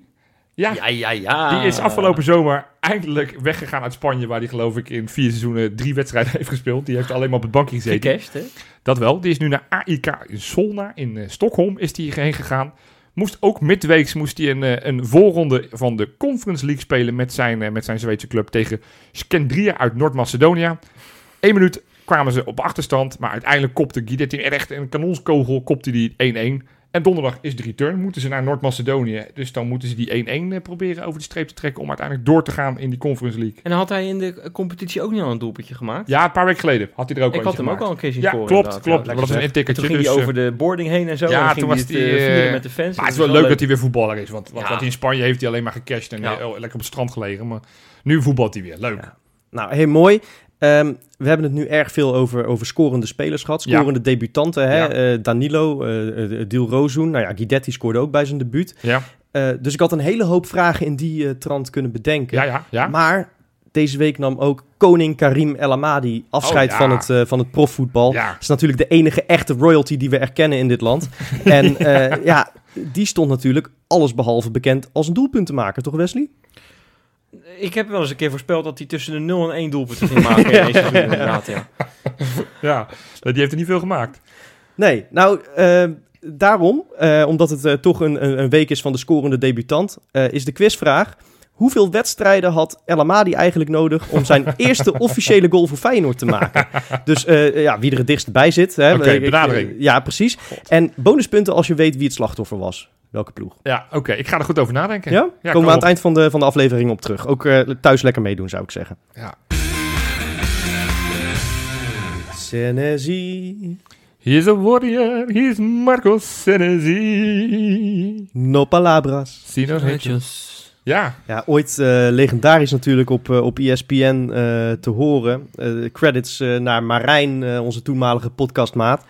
Ja, Ja, ja, ja. die is afgelopen zomer eindelijk weggegaan uit Spanje, waar hij geloof ik in vier seizoenen drie wedstrijden [laughs] heeft gespeeld. Die heeft alleen maar op het bankje gezeten. Gecashed, hè? Dat wel. Die is nu naar AIK in Solna in eh, Stockholm is die heen gegaan. Moest ook midweeks moest hij een, eh, een voorronde van de Conference League spelen met zijn, eh, met zijn Zweedse club tegen Skendria uit Noord-Macedonië. Eén minuut kwamen ze op achterstand, maar uiteindelijk kopte Guidetti echt een kanonskogel, kopte die 1-1. En donderdag is de return, moeten ze naar Noord-Macedonië. Dus dan moeten ze die 1-1 eh, proberen over de streep te trekken om uiteindelijk door te gaan in die Conference League. En had hij in de competitie ook niet al een doelpuntje gemaakt? Ja, een paar weken geleden had hij er ook ik had hem ook al een keer zien Ja, scoren. klopt, klopt. Ja, dat is een En intikkertje. toen ging dus, hij eh, over de boarding heen en zo. Ja, en toen was hij, eh, eh, vieren met de fans. Maar het is wel leuk dat hij weer voetballer is. Want, want Ja. in Spanje heeft hij alleen maar gecashed en eh, lekker op het strand gelegen. Maar nu voetbalt hij weer. Leuk. Nou, heel mooi. Ehm, we hebben het nu erg veel over, over scorende spelers gehad. Ja. Scorende debutanten. Hè? Ja. Eh, Danilo, eh, Dil Rozoen. Nou ja, Guidetti scoorde ook bij zijn debuut. Ja, dus ik had een hele hoop vragen in die trant kunnen bedenken. ja, ja. ja. Maar deze week nam ook koning Karim El Amadi afscheid Oh, van, het, van het profvoetbal. Ja. Dat is natuurlijk de enige echte royalty die we erkennen in dit land. [laughs] en ja, die stond natuurlijk allesbehalve bekend als een doelpuntenmaker, toch Wesley? Ik heb wel eens een keer voorspeld dat hij tussen de 0 en 1 doelpunt ging maken in [laughs] deze seizoen, inderdaad, ja. Ja, [laughs] die heeft er niet veel gemaakt. Nee, nou, eh, daarom, eh, omdat het eh, toch een, een, een week is van de scorende debutant, eh, is de quizvraag... Hoeveel wedstrijden had El Amadi eigenlijk nodig om zijn [laughs] eerste officiële goal voor Feyenoord te maken? Dus eh, ja, wie er het dichtst bij zit. Oké, ik- benadering. eh, ja, precies. En bonuspunten als je weet wie het slachtoffer was. Welke ploeg? Ja, oké. Ik ga er goed over nadenken. Ja? kom Komen we aan het eind van de, van de aflevering op terug. Ook eh, thuis lekker meedoen, zou ik zeggen. Ja. Senesi, He's a warrior. He's Marco Senesi. no palabras. Sino Ja, Ja, ooit eh, legendarisch natuurlijk op, eh, op ESPN eh, te horen. Eh, credits eh, naar Marijn, eh, onze toenmalige podcastmaat.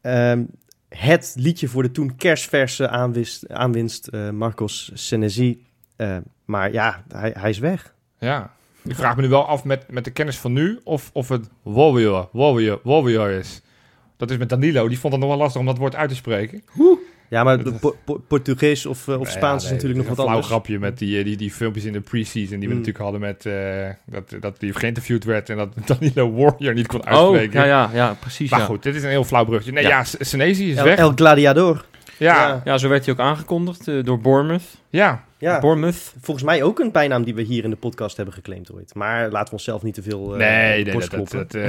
Ehm, het liedje voor de toen kerstverse aanwinst, aanwinst eh, Marcos Senesi. Eh, maar ja, hij, hij is weg. ja. Ik vraag me nu wel af met, met de kennis van nu of, of het warrior, warrior, warrior is. Dat is met Danilo. Die vond het nog wel lastig om dat woord uit te spreken. Ja, maar de Po- Po- Portugees of, eh, of Ja, Spaans is nee, natuurlijk nog een wat flauw anders. grapje met die, eh, die, die filmpjes in de pre-season die we Mm. natuurlijk hadden met eh, dat, dat die geïnterviewd werd en dat [laughs] Danilo Warrior niet kon Oh, uitspreken. ja, ja, ja, precies, Maar ja. goed, dit is een heel flauw bruggetje. Nee, Ja. Senesi is El, weg. El Gladiador. ja, ja. Zo werd hij ook aangekondigd door Bournemouth. ja. Ja, Bournemouth. volgens mij ook een bijnaam die we hier in de podcast hebben geclaimd ooit. Maar laten we onszelf niet te veel eh nee, nee, dat, dat, dat, [laughs]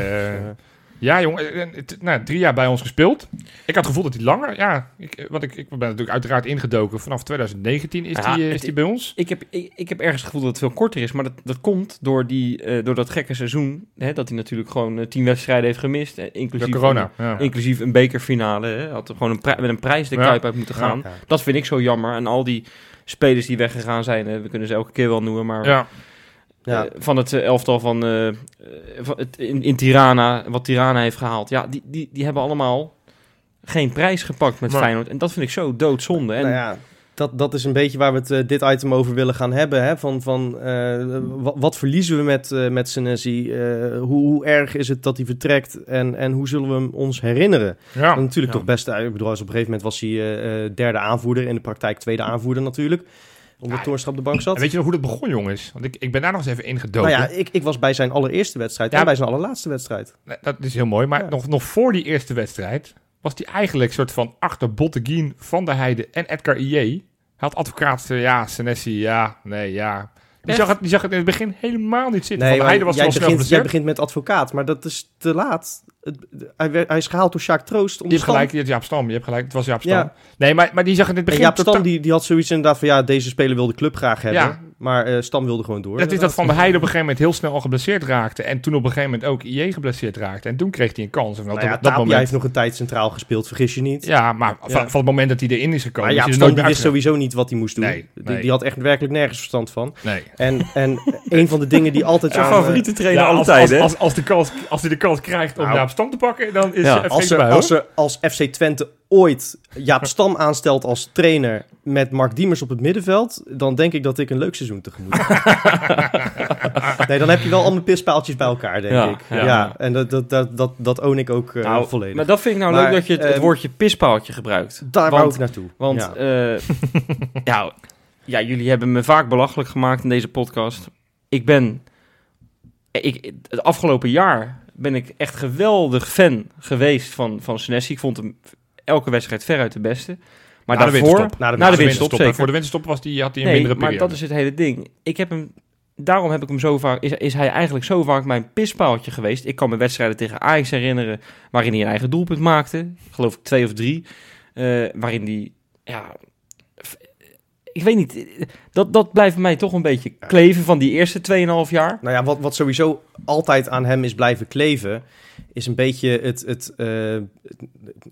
Ja, jongen. eh, het- nou, drie jaar bij ons gespeeld. Ik had het gevoel dat hij langer... Ja, ik, eh, want ik, ik ben natuurlijk uiteraard ingedoken. Vanaf 2019 is Ja, hij eh, bij ons. Ik heb, ik, ik heb ergens het gevoel dat het veel korter is, maar dat, dat komt door, die, eh, door dat gekke seizoen. Hè, dat hij natuurlijk gewoon eh, tien wedstrijden heeft gemist, eh, inclusief, corona. Ja. Een, inclusief een bekerfinale. Hè. Had gewoon een met een prijs de Ja. kuip uit moeten gaan. Dat vind ik zo jammer. En al die spelers die weggegaan zijn, hè, we kunnen ze elke keer wel noemen, maar ja. Eh, van het eh, elftal van, eh, van het, in, in Tirana, wat Tirana heeft gehaald. Ja, die, die, die hebben allemaal geen prijs gepakt met Maar- Feyenoord. En dat vind ik zo doodzonde. En Nou ja, dat, dat is een beetje waar we het dit item over willen gaan hebben. Hè? Van, van, eh, wat, wat verliezen we met, eh met Senesi? Eh, hoe, hoe erg is het dat hij vertrekt? En, en hoe zullen we hem ons herinneren? ja. En natuurlijk Ja. toch best... eh, Ik bedoel, als op een gegeven moment was hij eh, eh, derde aanvoerder. In de praktijk tweede aanvoerder natuurlijk. Omdat Ja, Toornstra op de bank zat. Weet je nog hoe dat begon, jongens? Want ik, ik ben daar nog eens even ingedoken. nou ja, ik, ik was bij zijn allereerste wedstrijd Ja. en bij zijn allerlaatste wedstrijd. Dat is heel mooi. Maar Ja. nog, nog voor die eerste wedstrijd was hij eigenlijk soort van achter Botteguin, Van der Heijden en Edgar IJ. Hij had advocaat, ja, Senesi, ja, nee, ja. Die zag, het, die zag het in het begin helemaal niet zitten. van Nee, der maar Heijden was jij, begint, jij begint met advocaat, maar dat is te laat. Het- hij, werd- hij is gehaald door Sjaak Troost. Je onder hebt gelijk, je Jaap Stam, je hebt gelijk, het was Jaap Stam. Ja. Nee, maar, maar die zag in het En begin Jaap Stam die, die had zoiets inderdaad van... ja, deze speler wil de club graag hebben. Ja. Maar eh, Stam wilde gewoon door. Dat is dat. Van der Heijden op een gegeven moment heel snel al geblesseerd raakte. En toen op een gegeven moment ook IJ geblesseerd raakte. En toen kreeg hij een kans. En Nou op ja, dat moment... heeft nog een tijd centraal gespeeld, vergis je niet. Ja, maar Ja. Van, van het moment dat hij erin is gekomen... maar Jaap is hij er Stam wist sowieso niet wat hij moest doen. Nee, Die, nee. die had echt werkelijk nergens verstand van. Nee. En, en [laughs] een van de dingen die altijd... [laughs] Zijn aan, eh, favoriete trainer Ja, alle als, als, hè? als, als, de kans, als hij de kans krijgt om Nou. Jaap Stam te pakken, dan is Ja, ja, Als er, hoor. als er als FC Twente ooit Jaap Stam aanstelt als trainer met Mark Diemers op het middenveld, dan denk ik dat ik een leuk seizoen tegemoet heb. [laughs] nee, dan heb je wel allemaal pispaaltjes bij elkaar, denk Ja, ik. ja. Ja, en dat, dat, dat, dat, dat own ik ook eh, Nou, volledig. Maar dat vind ik nou Maar, leuk dat je het, het ehm, woordje pispaaltje gebruikt. Daar wou want- ik naartoe. Want ja. eh, [laughs] ja, ja, jullie hebben me vaak belachelijk gemaakt in deze podcast. Ik ben... Ik, het afgelopen jaar ben ik echt geweldig fan geweest van, van Senesi. Ik vond hem elke wedstrijd veruit de beste. Maar Na de daarvoor... winterstop. Na de na de zeker. Voor de winterstop was die, had hij een Nee, mindere maar periode. dat is het hele ding. Ik heb hem, daarom heb ik hem zo vaak, is, is hij eigenlijk zo vaak mijn pispaaltje geweest. Ik kan me wedstrijden tegen Ajax herinneren waarin hij een eigen doelpunt maakte. Geloof ik twee of drie. eh, waarin hij, ja, ik weet niet, dat, dat blijft mij toch een beetje kleven van die eerste 2,5 jaar. Nou ja, wat, wat sowieso altijd aan hem is blijven kleven, is een beetje het... Het, eh,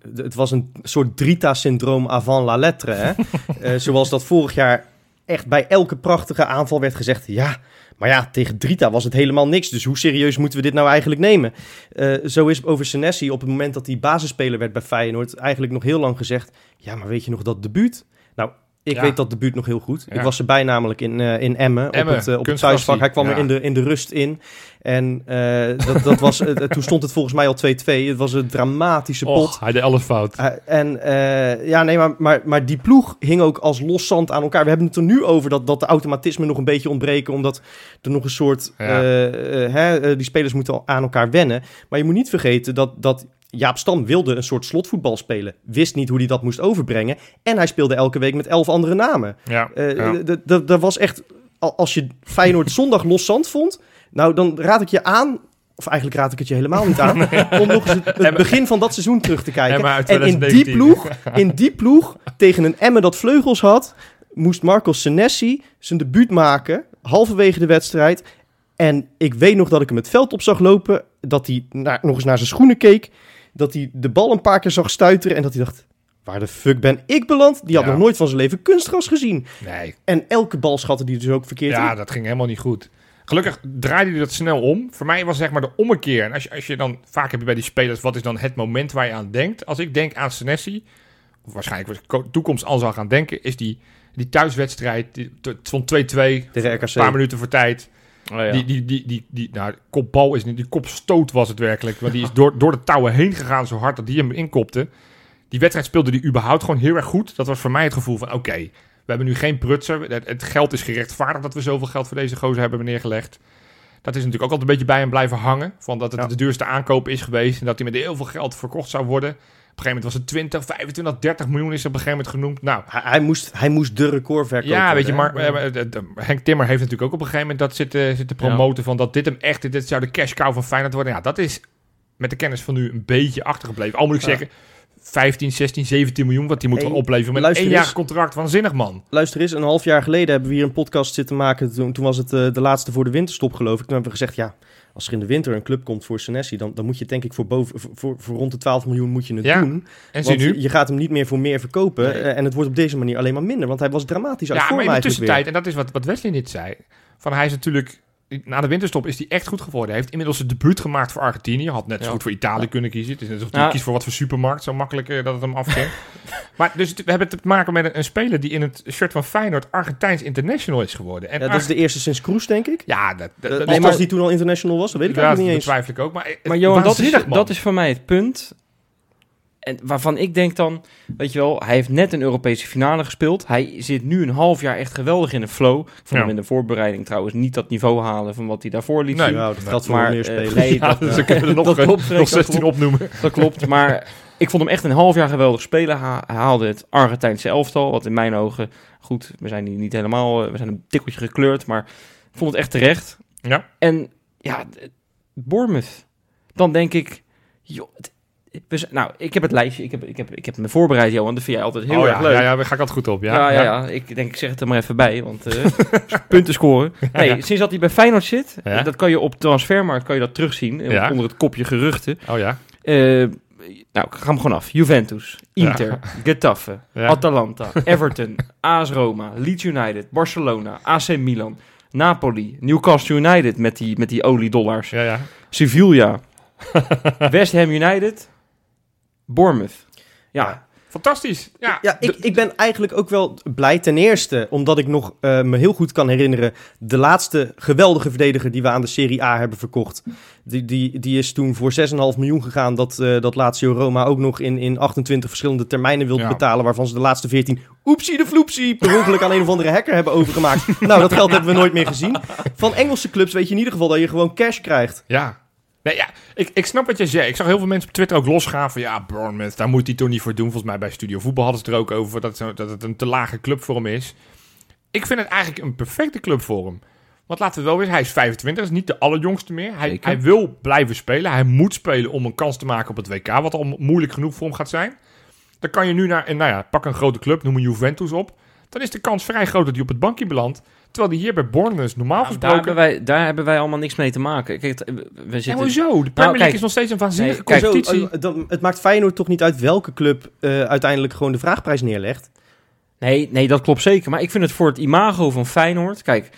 het, het was een soort Drita-syndroom avant la lettre, hè? [laughs] Eh, zoals dat vorig jaar echt bij elke prachtige aanval werd gezegd... ja, maar ja, tegen Drita was het helemaal niks, dus hoe serieus moeten we dit nou eigenlijk nemen? Eh, zo is over Senesi op het moment dat hij basisspeler werd bij Feyenoord... eigenlijk nog heel lang gezegd... ja, maar weet je nog dat debuut? Nou, Ik Ja. weet dat debuut nog heel goed. Ja. Ik was erbij namelijk in, eh, in Emmen, Emmen, op het, eh, op het thuisvak. Hij kwam Ja. er in de, in de rust in. En eh, dat, dat was, toen stond het volgens mij al 2-2. Het was een dramatische pot. Och, hij deed alles fout. En ja, nee, maar, maar, maar die ploeg hing ook als los zand aan elkaar. We hebben het er nu over dat, dat de automatismen nog een beetje ontbreken. Omdat er nog een soort. Hè, die spelers moeten aan elkaar wennen. Maar je moet niet vergeten dat. dat Jaap Stam wilde een soort slotvoetbal spelen. Wist niet hoe hij dat moest overbrengen. En hij speelde elke week met elf andere namen. Ja, Eh, ja. d- Dat was echt. al- Als je Feyenoord zondag los zand vond. Nou, dan raad ik je aan. Of eigenlijk raad ik het je helemaal niet aan. [laughs] Om nog eens het, het begin van dat seizoen terug te kijken. En in die 2019. ploeg, [laughs] in die ploeg, tegen een Emmen dat vleugels had, moest Marcos Senesi zijn debuut maken, halverwege de wedstrijd. En ik weet nog dat ik hem het veld op zag lopen, dat hij naar, nog eens naar zijn schoenen keek, dat hij de bal een paar keer zag stuiteren en dat hij dacht, waar de fuck ben ik beland? Die had Ja. nog nooit van zijn leven kunstgras gezien. Nee, En elke bal schatte die dus ook verkeerd ja, in. dat ging helemaal niet goed. Gelukkig draaide hij dat snel om. Voor mij was zeg maar de ommekeer. En als je, als je dan, vaak heb je bij die spelers, wat is dan het moment waar je aan denkt? Als ik denk aan Senesi, of waarschijnlijk was ik ko- toekomst al zou gaan denken, is die, die thuiswedstrijd, die, het stond 2-2, Tegen een paar minuten voor tijd. Oh, ja. Die, die, die, die, die, nou, kopbal is niet, die kopstoot was het werkelijk. Want die is door, door de touwen heen gegaan zo hard dat die hem inkopte. Die wedstrijd speelde die überhaupt gewoon heel erg goed. Dat was voor mij het gevoel van, oké, we hebben nu geen prutser. Het, het geld is gerechtvaardigd dat we zoveel geld voor deze gozer hebben neergelegd. Dat is natuurlijk ook altijd een beetje bij hem blijven hangen. Van dat het Ja. de duurste aankoop is geweest. En dat hij met heel veel geld verkocht zou worden. Op een gegeven moment was het 20, 25, 30 miljoen is op een gegeven moment genoemd. Nou, Hij, hij moest, hij moest de recordverkoop ja, weet je, maar eh, eh, Henk Timmer heeft natuurlijk ook op een gegeven moment dat zitten, zitten promoten van dat dit hem echt, dit zou de cash cow van Feyenoord worden. Ja, dat is met de kennis van nu een beetje achtergebleven. Al moet ik Ja. zeggen, 15, 16, 17 miljoen wat die moet Hey, opleveren met een eens. contract. Waanzinnig man. Luister eens, een half jaar geleden hebben we hier een podcast zitten maken. Toen, toen was het eh, de laatste voor de winterstop, geloof ik. Toen hebben we gezegd, ja, als er in de winter een club komt voor Senesi, dan, dan moet je denk ik voor, boven, voor- voor, rond de 12 miljoen moet je het Ja, doen. En Want nu. je gaat hem niet meer voor meer verkopen. Nee. eh, en het wordt op deze manier alleen maar minder. Want hij was dramatisch uit Ja, maar in de tussentijd, en dat is wat, wat Wesley net zei, van hij is natuurlijk, na de winterstop is hij echt goed geworden. Hij heeft inmiddels zijn debuut gemaakt voor Argentinië. Had net zo Ja. goed voor Italië kunnen kiezen. Het is net alsof Ja. kiest voor wat voor supermarkt, zo makkelijk eh, dat het hem afging. [laughs] maar dus het- we hebben te maken met een, een speler die in het shirt van Feyenoord Argentijns international is geworden. En Ja, dat is de eerste sinds Kroes, denk ik. Ja, dat, dat, Eh, dat als die toen al international was, dat weet ik ja, eigenlijk dat niet eens. betwijfel ik ook. Maar, Maar Johan, dat is, dat is voor mij het punt. En waarvan ik denk dan, weet je wel, hij heeft net een Europese finale gespeeld. Hij zit nu een half jaar echt geweldig in de flow. Ik vond Ja. hem in de voorbereiding trouwens niet dat niveau halen van wat hij daarvoor liet Nee, zien. Nou, dat geldt voor Maar meer eh, spelers. nee, Ja, dat, dus dan kunnen we er [laughs] nog, dat eh, klopt, nog dat 16 klopt. opnoemen. Dat klopt, maar ik vond hem echt een half jaar geweldig spelen. Ha- Hij haalde het Argentijnse elftal, wat in mijn ogen, goed, we zijn hier niet helemaal, eh, we zijn een tikkeltje gekleurd, maar ik vond het echt terecht. Ja. En ja, Bournemouth, dan denk ik, joh, het- we nou, ik heb het lijstje, ik heb, ik, heb, ik heb me voorbereid, Johan, dat vind jij altijd heel oh, erg ja, leuk. Ja, ja, daar ga ik altijd goed op. Ja, Ja, ja, ja, Ik denk, ik zeg het er maar even bij, want eh, [laughs] punten scoren. Nee, sinds dat hij bij Feyenoord zit, dat kan je op transfermarkt kan je dat terugzien, eh, onder het kopje geruchten. Oh ja. Eh, nou, ik ga hem gewoon af. Juventus, Inter, [laughs] Getafe. Atalanta, [laughs] Everton, AS Roma, Leeds United, Barcelona, AC Milan, Napoli, Newcastle United met die, met die oliedollars, Ja, ja. Sevilla, West Ham United, Bournemouth. Ja, Ja. Fantastisch. Ja, Ja, ik, ik ben eigenlijk ook wel blij ten eerste, omdat ik nog eh, me heel goed kan herinneren, de laatste geweldige verdediger die we aan de Serie A hebben verkocht. Die, die, die is toen voor 6,5 miljoen gegaan, dat, eh dat Lazio Roma ook nog in, in 28 verschillende termijnen wilde Ja. betalen, waarvan ze de laatste 14 oepsie de floepsie per ongeluk aan een of andere hacker hebben overgemaakt. [laughs] nou, dat geld hebben we nooit meer gezien. Van Engelse clubs weet je in ieder geval dat je gewoon cash krijgt. Ja. Nee, ja, ik, ik snap wat jij zegt. Ik zag heel veel mensen op Twitter ook losgaan van... ja, Bournemouth, daar moet hij toch niet voor doen. Volgens mij bij Studio Voetbal hadden ze het er ook over... dat, dat het een te lage club voor hem is. Ik vind het eigenlijk een perfecte club voor hem. Want laten we wel weer, hij is 25, is niet de allerjongste meer. Hij, Zeker. hij wil blijven spelen. Hij moet spelen om een kans te maken op het WK... wat al moeilijk genoeg voor hem gaat zijn. Dan kan je nu naar, en nou ja, pak een grote club, noem een Juventus op... dan is de kans vrij groot dat hij op het bankje belandt... terwijl hij hier bij Bournemouth normaal Nou, daar, gesproken... hebben wij, daar hebben wij allemaal niks mee te maken. Kijk, we- zitten... hoezo? De Premier League kijk. is nog steeds een waanzinnige Nee, kijk, competitie. Zo, eh, dan- het maakt Feyenoord toch niet uit welke club eh, uiteindelijk gewoon de vraagprijs neerlegt. Nee, nee, dat klopt zeker. Maar ik vind het voor het imago van Feyenoord... Kijk,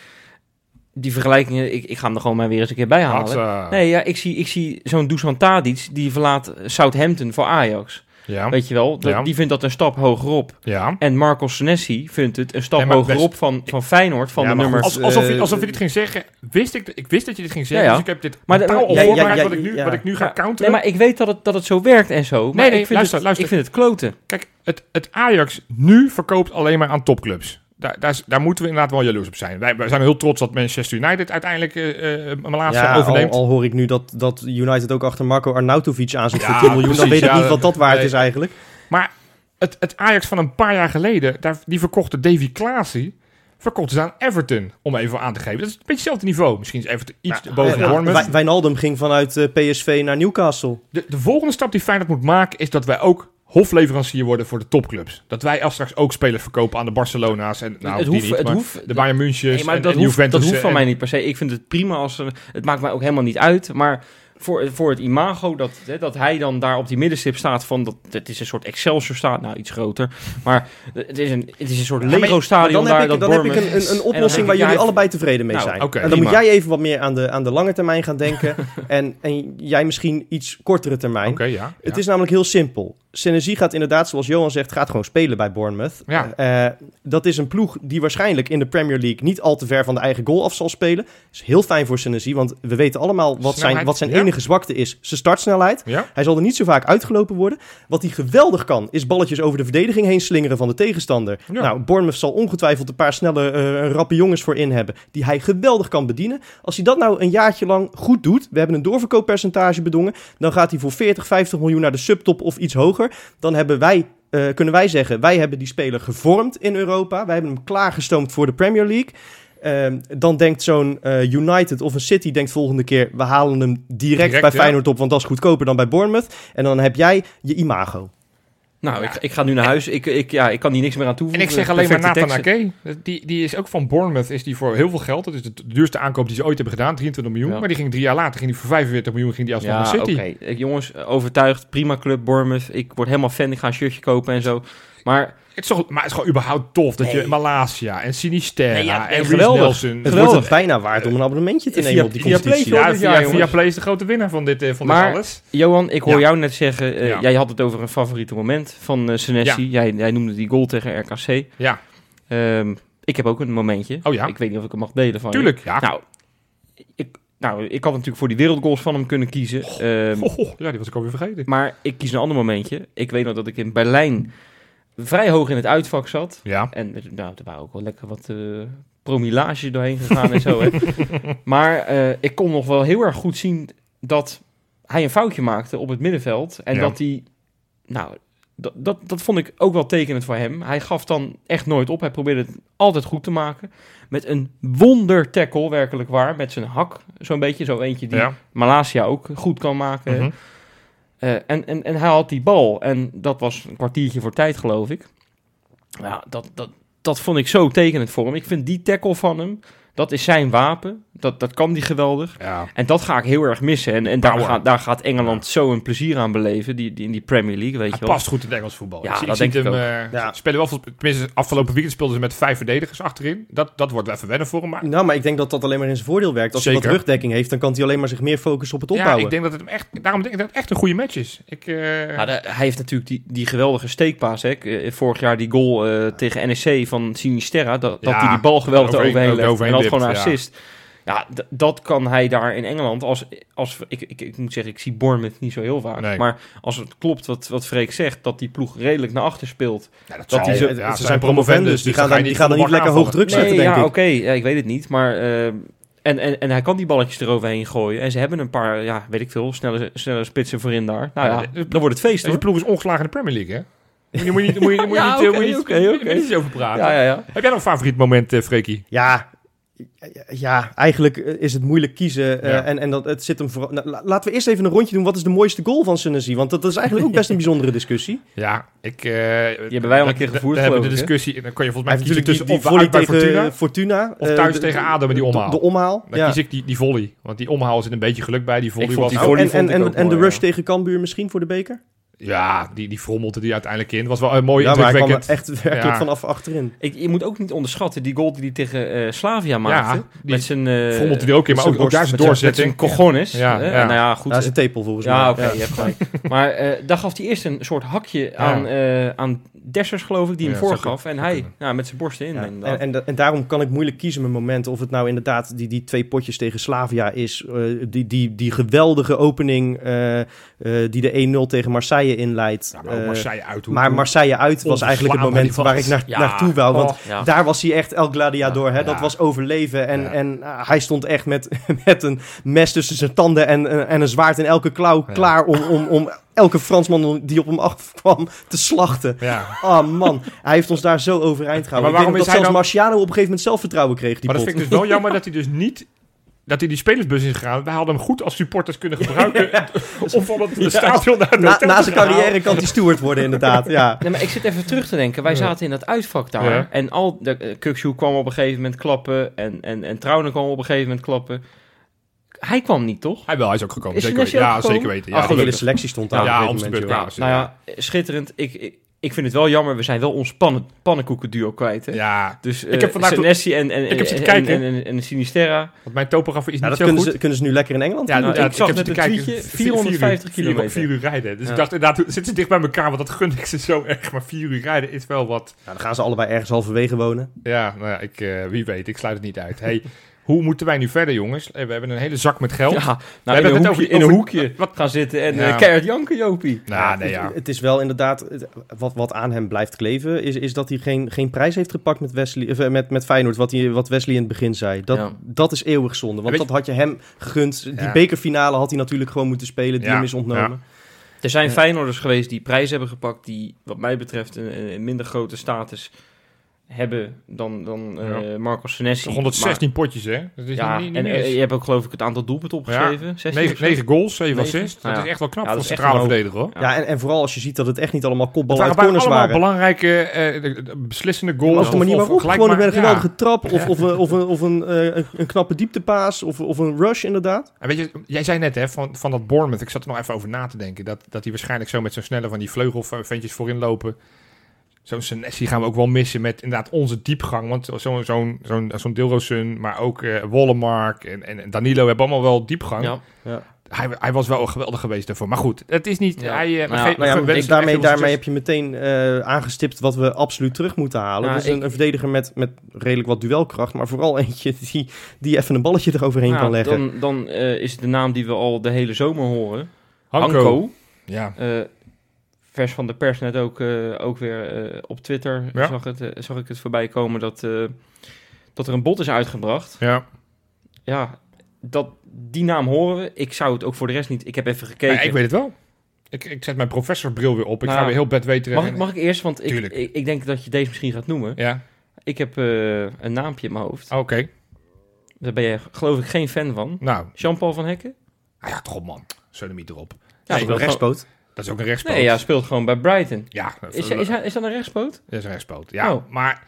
die vergelijkingen... Ik, ik ga hem er gewoon maar weer eens een keer bij halen. Eh, Nee, ja, ik zie, ik zie zo'n Dusan Tadic, die verlaat Southampton voor Ajax. Ja, weet je wel. Dat- Ja. Die vindt dat een stap hogerop. ja. En Marco Senesi vindt het een stap Nee, hogerop best- van, van Feyenoord, van de nummer... Als, alsof, je, eh, alsof je dit ging zeggen, wist ik, ik wist dat je dit ging zeggen, dus ik heb dit Maar wat, ik nu, wat ik nu ga counteren. Nee, maar ik weet dat het, dat het zo werkt en zo. Maar nee, ik vind luister, het, luister. Ik vind het kloten. Kijk, het, het Ajax nu verkoopt alleen maar aan topclubs. Daar, daar, moeten we inderdaad wel jaloers op zijn. Wij, wij zijn heel trots dat Manchester United uiteindelijk eh eh Malasia Ja, al, overneemt. al hoor ik nu dat, dat United ook achter Marco Arnautovic aanzoekt Ja, voor 10 miljoen. Dan weet ik ja, niet wat dat waard nee. is eigenlijk. Maar het, het Ajax van een paar jaar geleden, daar, die verkochte Davy Klaasie, verkochten ze aan Everton, om even aan te geven. Dat is een beetje hetzelfde niveau. Misschien is Everton iets boven Ja. Wij- Wijnaldum ging vanuit eh, PSV naar Newcastle. De, de volgende stap die Feyenoord moet maken, is dat wij ook hofleverancier worden voor de topclubs. Dat wij als straks ook spelers verkopen aan de Barcelona's en nou, het hoeft, niet, het hoeft, de Bayern München Nee, maar en, dat, en hoeft, Juventus. dat hoeft van en- mij niet per se. Ik vind het prima als... er- Het maakt mij ook helemaal niet uit. Maar voor, voor het imago dat, hè, dat hij dan daar op die middenstip staat van... Dat, het is een soort Excelsior staat, nou iets groter. Maar het is een, het is een soort daar. heb ik, dat dan heb ik een, een, een oplossing waar jullie allebei tevreden mee Nou, zijn. oké, en dan moet jij even wat meer aan de, aan de lange termijn gaan denken. [laughs] en, en jij misschien iets kortere termijn. Oké, ja. Het is namelijk heel simpel. Senesi gaat inderdaad, zoals Johan zegt, gaat gewoon spelen bij Bournemouth. Ja. Eh, dat is een ploeg die waarschijnlijk in de Premier League niet al te ver van de eigen goal af zal spelen. is heel fijn voor Senesi, want we weten allemaal wat zijn, wat zijn ja. enige zwakte is. Zijn startsnelheid. Ja? Hij zal er niet zo vaak uitgelopen worden. Wat hij geweldig kan, is balletjes over de verdediging heen slingeren van de tegenstander. Nou, Bournemouth zal ongetwijfeld een paar snelle, eh, rappe jongens voor in hebben. Die hij geweldig kan bedienen. Als hij dat nou een jaartje lang goed doet. We hebben een doorverkooppercentage bedongen. Dan gaat hij voor 40, 50 miljoen naar de subtop of iets hoger. Dan hebben wij, eh, kunnen wij zeggen, wij hebben die speler gevormd in Europa. Wij hebben hem klaargestoomd voor de Premier League. Ehm, dan denkt zo'n eh, United of een City denkt volgende keer... we halen hem direct, Direct, bij ja. Feyenoord op, want dat is goedkoper dan bij Bournemouth. En dan heb jij je imago. Nou, ik, ik ga nu naar huis. Ik, ik, ja, ik kan hier niks meer aan En toevoegen. ik zeg alleen maar Perfecte Nathan teksten. Ake. Die, die is ook van Bournemouth. Is die voor heel veel geld. Dat is de duurste aankoop die ze ooit hebben gedaan. 23 miljoen. Ja. Maar die ging drie jaar later. Ging die voor 45 miljoen. Ging die alsnog Ja, naar. City. Ik- Jongens, overtuigd. Prima club, Bournemouth. Ik word helemaal fan. Ik ga een shirtje kopen en zo. Maar Het is toch, maar het is gewoon überhaupt tof. Dat je. Malasia en Sinisterra Nee, ja, en Reece geweldig. Nelson. Het Geweldig. wordt het bijna waard om een abonnementje te Via- nemen op die via competitie. Play Ja, via, via Play is de grote winnaar van dit, eh, van Maar- dit alles. Johan, ik hoor Ja. jou net zeggen... eh, Ja. Jij had het over een favoriete moment van eh Senesi. Jij, jij noemde die goal tegen RKC. Ja, Ehm, ik heb ook een momentje. Oh ja? Ik weet niet of ik hem mag delen van je. tuurlijk. Ja. Nou ik, nou, ik had natuurlijk voor die wereldgoals van hem kunnen kiezen. Ehm, Ho, ho, ja, die was ik alweer vergeten. Maar ik kies een ander momentje. Ik weet nog dat ik in Berlijn vrij hoog in het uitvak zat. Ja. En nou, er waren ook wel lekker wat eh promillage doorheen gegaan en zo. Hè. [laughs] Maar eh, ik kon nog wel heel erg goed zien dat hij een foutje maakte op het middenveld. En Ja. dat hij, nou, dat, dat, dat vond ik ook wel tekenend voor hem. Hij gaf dan echt nooit op. Hij probeerde het altijd goed te maken. Met een wonder tackle, werkelijk waar. Met zijn hak, zo'n beetje. Zo eentje die Ja. Malasia ook goed kan maken. Eh, en, en, en hij had die bal. En dat was een kwartiertje voor tijd, geloof ik. Ja, dat, dat, dat vond ik zo tekenend voor hem. Ik vind die tackle van hem, dat is zijn wapen. Dat, dat kan die geweldig. Ja. En dat ga ik heel erg missen. En, en daar, gaat, daar gaat Engeland zo een plezier aan beleven. Die, die, in die Premier League, weet Hij je wel. past goed in het Engels voetbal. Ja, ik, dat ik denk ik hem, ook. Ja. spelen wel veel, tenminste, afgelopen weekend speelden ze met vijf verdedigers achterin. Dat, dat wordt wel even wennen voor hem. Maar Nou, maar ik denk dat dat alleen maar in zijn voordeel werkt. Als hij wat rugdekking heeft, dan kan hij alleen maar zich meer focussen op het ja, opbouwen. ik denk dat het hem echt, daarom denk ik dat het echt een goede match is. Ik, eh, Ja, de- hij heeft natuurlijk die, die geweldige steekpaas. Hè. Eh, Vorig jaar die goal eh, tegen NEC van Sinisterra. Dat, dat Ja, hij die bal geweldig overheen- eroverheen legt. overheen gewoon een ja. assist. Ja, dat kan hij daar in Engeland. Als, als, ik, ik, ik moet zeggen, ik zie Bournemouth niet zo heel vaak. Nee. Maar als het klopt wat, wat Freek zegt, dat die ploeg redelijk naar achter speelt. ja, dat, dat zal- die zo- ja, ze ze zijn promovendus, die dus gaan dan die gaan dan niet lekker hoog druk zetten, Nee, denk ja, ik. oké. Ja, ik weet het niet. Maar, eh, en, en, en hij kan die balletjes eroverheen gooien. En ze hebben een paar, ja, weet ik veel, snelle, snelle spitsen voorin daar. Nou ja, de- dan wordt het feest hoor. ploeg is ongeslagen in de Premier League, hè? Moet je, moet je, moet je, [laughs] moet je Ja, niet, oké, moet je niet, oké, moet oké. niet eens over praten. Ja, ja, ja. Heb jij nog een favoriet moment, eh Freekie? Ja, ja, eigenlijk is het moeilijk kiezen. eh, Ja. en, en dat, het zit hem voor, nou, la- laten we eerst even een rondje doen. Wat is de mooiste goal van Senesi? Want dat is eigenlijk ook best een [laughs] bijzondere discussie. Ja, ik... eh Die hebben wij al een keer gevoerd, daar hebben we de geloof ik, hè? discussie... Dan kan je volgens mij kiezen die, tussen die volley tegen Fortuna. Fortuna. of eh, thuis de- tegen ADO met die omhaal. De, omhaal, Dan ja. kies ik die, die volley. Want die omhaal zit een beetje geluk bij. Die volley Ik vond was... die volley en, vond en, en, en de rush ja. tegen Cambuur misschien voor de beker? Ja, die, die frommelde die uiteindelijk in. was wel een mooi Ja, maar hij kwam echt [laughs] werkelijk Ja. vanaf achterin. Ik, je moet ook niet onderschatten die goal die hij tegen eh, Slavia maakte. Ja, die met zijn... eh, frommelde die ook in, maar ook, ook daar zijn borst, met zijn doorzetting. cojones. Ja. Nou ja, goed. Dat is een tepel volgens mij. Ja, oké, je hebt gelijk. Maar eh, daar gaf hij eerst een soort hakje aan, eh aan Dessers, geloof ik, die hem Ja, voorgaf. En hij ja, met zijn borsten in. Ja, en, en, en, da- en daarom kan ik moeilijk kiezen mijn momenten. Of het nou inderdaad die, die twee potjes tegen Slavia is. eh, die, die, die geweldige opening eh, eh, die de 1-0 tegen Marseille inleidt. Ja, maar Marseille uit. hoe- maar Marseille uit was eigenlijk het moment waar ik naar, naartoe wou. Want Oh, ja. daar was hij echt El Gladiador. Hè? Ja. Dat was overleven. En, Ja. en uh, hij stond echt met, [laughs] met een mes tussen zijn tanden en, en- en een zwaard in elke klauw. Ja. Klaar om, om, om elke Fransman die op hem afkwam te slachten. Ja. Oh man, hij heeft ons daar zo overeind gehouden. Maar ik waarom denk is dat hij zelfs dan- Marciano op een gegeven moment zelfvertrouwen kreeg. Die Maar dat vind ik dus wel jammer dat hij dus niet... Dat hij die spelersbus is gegaan. Wij hadden hem goed als supporters kunnen gebruiken. [laughs] Of van het Ja. stadion naar het Na, zijn carrière kan hij steward worden, inderdaad. Ja. Nee, maar ik zit even terug te denken. Wij Ja. zaten in dat uitvak daar. Ja. En al de uh, Kukshoe kwam op een gegeven moment klappen. En, en, en Trouwen kwam op een gegeven moment klappen. Hij kwam niet, toch? Hij wel, hij is ook gekomen. Is zeker weten. Ja, gekomen? zeker weten. Ja, Ja, de hele selectie stond daar Ja, op moment. ze. Nou ja, schitterend. Ik, ik, ik vind het wel jammer. We zijn wel ons pannen, pannenkoekenduo kwijt. Hè? Ja, Dus Ik heb vandaag to- Senesi en, en, Ik heb zitten en, kijken. en, en, en Sinisterra. want mijn topografie is Ja, niet dat zo kunnen goed. ze, kunnen ze nu lekker in Engeland Ja. Nou, inderdaad. ik zag heb net een kijken. tweetje, Vier- vier uur- 450 vier- kilometer. Vier uur rijden. Dus Ja. ik dacht inderdaad, zitten ze dicht bij elkaar, want dat gun ik ze zo [laughs] erg. Maar vier uur rijden is wel wat. Nou, dan gaan ze allebei ergens halverwege wonen. Ja, nou ja, ik, eh, wie weet, ik sluit het niet uit. Hey, hoe moeten wij nu verder, jongens? Eh, We hebben een hele zak met geld. Ja, We nou, in, hebben een het hoekje, over- in een hoekje wat- gaan zitten en Ja. eh, keihard janken, Jopie. Nou, nee, ja. Het, het is wel inderdaad, wat, wat aan hem blijft kleven, is, is dat hij geen, geen prijs heeft gepakt met, Wesley, of, eh, met, met Feyenoord, wat, hij, wat Wesley in het begin zei. Dat, Ja. dat is eeuwig zonde, want dat had je hem gegund. Die Ja. bekerfinale had hij natuurlijk gewoon moeten spelen, die Ja, hem is ontnomen. Er zijn. Feyenoorders geweest die prijs hebben gepakt... die wat mij betreft een, een minder grote status hebben dan, dan eh, Marco Senesi. Toch 116 potjes, hè? Dat is ja, niet, niet, en niet eh, je hebt ook geloof ik het aantal doelpunten opgeschreven. 16 of 9, zo? 9 goals, 7 Negen. assists. Dat ja. is echt wel knap Ja, voor centrale verdediger, hoor. Ja, en, en vooral als je ziet dat het echt niet allemaal Het kopballen waren uit corners allemaal waren. belangrijke, eh, de- de- beslissende goals. Als de manier waarop, gelijk gewoon met een geweldige trap, of, Ja. of, een, of, een, of een, eh, een, knappe dieptepaas, of, of een rush inderdaad. En weet je, jij zei net hè, van, van dat Bournemouth, ik zat er nog even over na te denken, dat, dat hij waarschijnlijk zo met zo'n snelle van die vleugelventjes voorin lopen. Zo'n Senesi gaan we ook wel missen met inderdaad onze diepgang. Want zo'n zo'n zo'n zo'n Dilrosun, maar ook eh Wollemark en, en Danilo hebben allemaal wel diepgang. Ja. Hij, hij was wel geweldig geweest daarvoor. Maar goed, het is niet... Ja. Hij, eh, Nou ja, Nou ja, hem daarmee, daarmee heb je meteen eh, aangestipt wat we absoluut terug moeten halen. Nou, dus een, ik- een verdediger met, met redelijk wat duelkracht, maar vooral [laughs] eentje die, die even een balletje eroverheen Nou, kan leggen. Dan, dan eh, is de naam die we al de hele zomer horen. Hanko. Hanko. Ja. Vers van de pers net ook, eh, ook weer eh, op Twitter Ja. zag, het, eh, zag ik het voorbij komen dat, eh, dat er een bot is uitgebracht. ja. Ja, dat, die naam horen we. Ik zou het ook voor de rest niet... Ik heb even gekeken. Ja, ik weet het wel. Ik, ik zet mijn professorbril weer op. Ik Nou, ga weer heel bed weten. mag, ik, mag ik eerst? Want ik, ik, ik denk dat je deze misschien gaat noemen. Ja, Ik heb eh, een naampje in mijn hoofd. oké. Daar ben je geloof ik geen fan van. Nou, Jean-Paul van Hekken? ah ja, toch op man. Sodomiet erop. ja, een dat- rechtspoot. Dat is ook een rechtspoot. Nee, ja, speelt gewoon bij Brighton. Ja, Is, is, hij- is dat een rechtspoot? Dat is een rechtspoot. Ja, Oh. maar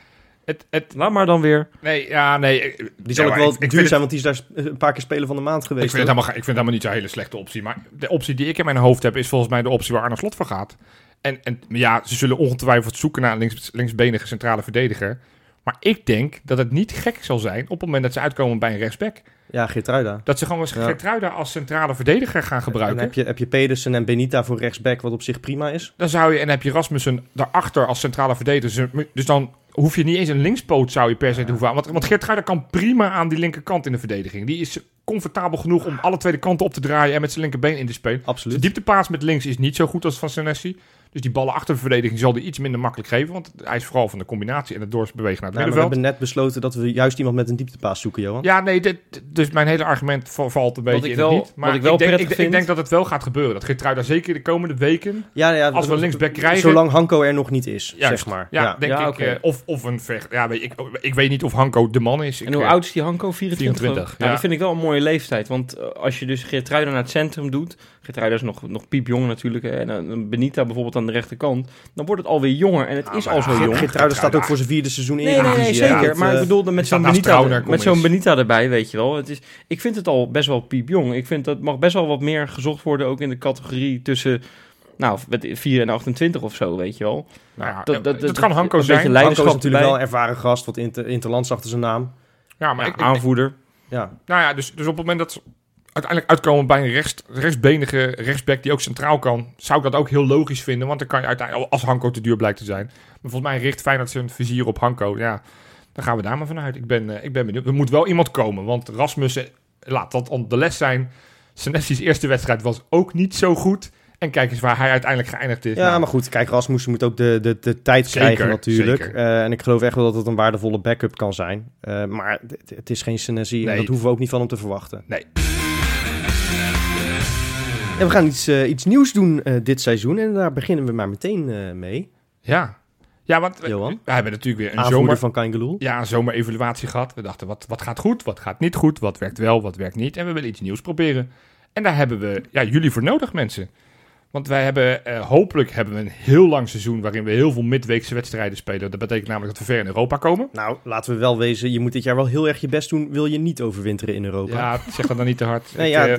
het, het, Laat maar dan weer. nee, ja, nee. ik- Die zal ja, ook wel ik- ik duur zijn, want die is daar een paar keer speler van de maand Ik geweest. vind, het helemaal, ik vind het helemaal niet zo'n hele slechte optie. Maar de optie die ik in mijn hoofd heb, is volgens mij de optie waar Arne Slot voor gaat. En, en ja, ze zullen ongetwijfeld zoeken naar een links, linksbenige centrale verdediger. Maar ik denk dat het niet gek zal zijn op het moment dat ze uitkomen bij een rechtsback. Ja, Geertruida. Dat ze gewoon Ja. Geertruida als centrale verdediger gaan En gebruiken. heb je, heb je Pedersen en Benita voor rechtsback, wat op zich prima is. Dan zou je, en heb je Rasmussen daarachter als centrale verdediger. Dus- Dus dan hoef je niet eens een linkspoot zou je per se te hoeven aan. Want, want Geertruida kan prima aan die linkerkant in de verdediging. Die is comfortabel genoeg om alle twee de kanten op te draaien en met zijn linkerbeen in te spelen. De Absoluut. dieptepaas met links is niet zo goed als van Senesi. Dus die ballen achter de verdediging zal die iets minder makkelijk geven. Want hij is vooral van de combinatie en het doorbewegen naar het maar we hebben net besloten dat we juist iemand met een dieptepaas zoeken, Johan. Ja, nee, dit, dus mijn hele argument va- valt een beetje ik in het niet. Maar wat ik wel denk, prettig ik, vind- ik denk dat het wel gaat gebeuren. Dat Geertruida zeker de komende weken... Ja, ja, Als we linksback krijgen- Zolang Hanko er nog niet is, Juist. zeg maar. Ja, denk Ja, ik. eh, of, of een vecht. Ja, weet ik, ik weet niet of Hanko de man is. Ik, En hoe eh, oud is die Hanko? 24? 24, geloof ik? Nou, ja. dat vind ik wel een mooie leeftijd. Want eh, als je dus Geertruida naar het centrum doet... Geertruida is nog, nog piepjong natuurlijk. En een Benita bijvoorbeeld aan de rechterkant. Dan wordt het alweer jonger. En het Ja, is al zo jong. Geertruida staat ook voor zijn vierde seizoen in. Nee, nee, zeker. Maar eh, ik bedoelde met zo'n Benita, met zo'n. Benita erbij, weet je wel. Het is, ik vind het al best wel piepjong. Ik vind dat mag best wel wat meer gezocht worden, ook in de categorie tussen nou, met 4 en 28 of zo, weet je wel. Nou ja, Dat- dat- dat, dat- kan Hanko een beetje zijn. Hanko is natuurlijk wel ervaren gast, wat inter, interlands achter zijn naam. Ja, maar Ja, ik, ik- aanvoerder. Ja, nou ja, dus, dus op het moment dat uiteindelijk uitkomen bij een rechts, rechtsbenige rechtsback die ook centraal kan, zou ik dat ook heel logisch vinden. Want dan kan je uiteindelijk, als Hanko te duur blijkt te zijn. Maar volgens mij richt Feyenoord zijn vizier op Hanko. Ja, dan gaan we daar maar vanuit. Ik ben, eh, ik ben benieuwd. Er moet wel iemand komen, want Rasmussen, laat dat de les zijn. Senesi's eerste wedstrijd was ook niet zo goed. En kijk eens waar hij uiteindelijk geëindigd is. ja Nou, maar goed, kijk, Rasmussen moet ook de, de, de tijd Zeker, krijgen natuurlijk. Eh, en ik geloof echt wel dat het een waardevolle backup kan zijn. Eh, maar het, is geen Senesi en dat hoeven we ook niet van hem te verwachten. Nee. En we gaan iets, eh, iets nieuws doen eh, dit seizoen en daar beginnen we maar meteen eh, mee. Ja, ja want we, Johan? we hebben natuurlijk weer een zomer, van Kaingeloel. ja, een zomerevaluatie gehad. We dachten, wat, wat gaat goed, wat gaat niet goed, wat werkt wel, wat werkt niet. En we willen iets nieuws proberen. En daar hebben we ja, jullie voor nodig, mensen. Want wij hebben, eh, hopelijk hebben we een heel lang seizoen waarin we heel veel midweekse wedstrijden spelen. Dat betekent namelijk dat we ver in Europa komen. Nou, laten we wel wezen, je moet dit jaar wel heel erg je best doen, wil je niet overwinteren in Europa. Ja, zeg dat dan niet te hard. Nee, Ik, ja, eh,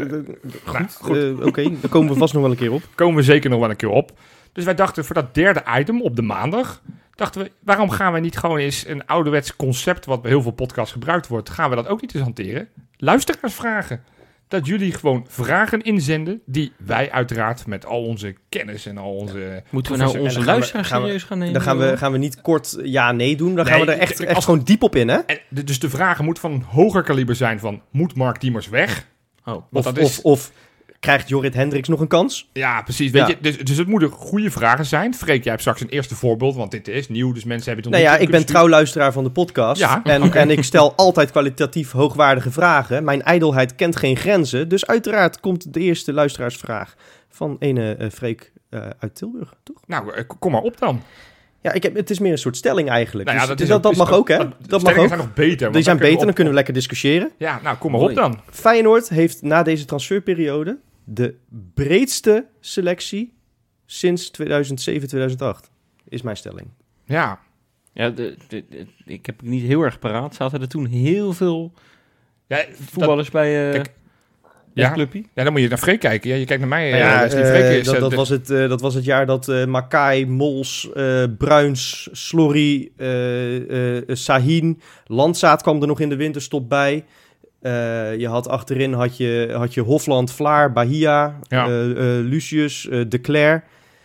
nou, goed. eh, Oké, daar komen we vast nog wel een keer op. [laughs] komen we zeker nog wel een keer op. Dus wij dachten voor dat derde item op de maandag, dachten we, waarom gaan we niet gewoon eens een ouderwets concept wat bij heel veel podcasts gebruikt wordt, gaan we dat ook niet eens hanteren? Luisteraarsvragen. Dat jullie gewoon vragen inzenden die wij uiteraard met al onze kennis en al onze... Moeten we nou onze luisteraars gaan we- serieus gaan nemen? Dan gaan we, gaan we niet kort ja-nee doen, dan gaan we er echt, echt als- gewoon diep op in, hè? Dus de vragen moeten van een hoger kaliber zijn van, moet Mark Diemers weg? Oh, Want Of, dat is, of, of krijgt Jorrit Hendricks nog een kans? ja, precies. Weet Ja. Je, dus, dus het moeten goede vragen zijn. Freek, jij hebt straks een eerste voorbeeld, want dit is nieuw, dus mensen hebben het nog Nou ja, ik ben trouw luisteraar van de podcast. Ja, en, en ik stel [laughs] altijd kwalitatief hoogwaardige vragen. Mijn ijdelheid kent geen grenzen. Dus uiteraard komt de eerste luisteraarsvraag van ene eh, Freek eh, uit Tilburg, toch? Nou, eh, kom maar op dan. Ja, ik heb, het is meer een soort stelling eigenlijk. Nou ja, Dus- is dus dat, dat mag ook, hè? de Dat mag ook. zijn nog beter. Die zijn beter, dan kunnen we lekker discussiëren. Ja, nou, kom maar op dan. Feyenoord heeft na deze transferperiode de breedste selectie sinds 2007, 2008. Is mijn stelling. Ja, Ja, de, de- de- ik heb het niet heel erg paraat. Zaten er toen heel veel ja, dat, voetballers bij eh Kijk, ja. clubje? ja, dan moet je naar Freek kijken. Ja, je kijkt naar mij. Eh, ja, eh, Freek is, dat, was het, eh, dat was het jaar dat eh Makai, Mols, eh, Bruins, Slorry, eh, eh, Sahin, Landzaat kwam er nog in de winterstop bij. Eh, je had achterin had je, had je Hofland, Vlaar, Bahia, Ja. eh, eh, Lucius, De Cler.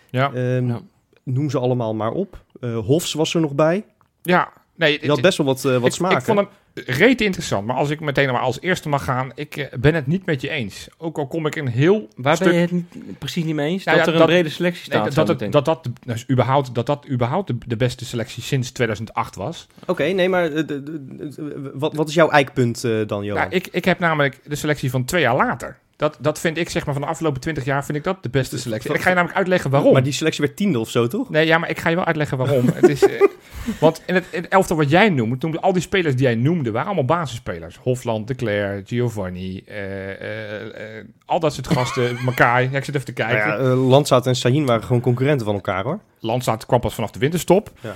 ja, Ehm, Ja. Noem ze allemaal maar op. Hofs was er nog bij. ja, nee, Je had best wel wat, wat ik, smaak. ik vond hem reet interessant. Maar als ik meteen maar als eerste mag gaan, ik eh, ben het niet met je eens. Ook al kom ik een heel Waar stuk... ben je het niet, precies niet mee eens? Nou dat ja, er een brede selectie Nee, staat dat, dat, dat, dat, dat, dus überhaupt, dat dat überhaupt de, de beste selectie sinds 2008 was. Oké, nee, maar eh, de- de- de- wat, wat is jouw eikpunt eh, dan, Johan? Ja, ik, ik heb namelijk de selectie van twee jaar later. Dat, dat vind ik, zeg maar, van de afgelopen 20 jaar vind ik dat de beste selectie. En ik ga je namelijk uitleggen waarom. Maar die selectie werd tiende of zo, toch? Nee, ja, maar ik ga je wel uitleggen waarom. [laughs] het is, eh, want in het, in het elftal wat jij noemt, noemde, al die spelers die jij noemde, waren allemaal basisspelers. Hofland, De Cler, Giovanni, eh, eh, eh, al dat soort gasten. [laughs] Makai, ja, ik zit even te kijken. Nou ja, Landzaat en Sahin waren gewoon concurrenten van elkaar, hoor. Landsaat kwam pas vanaf de winterstop. Ja.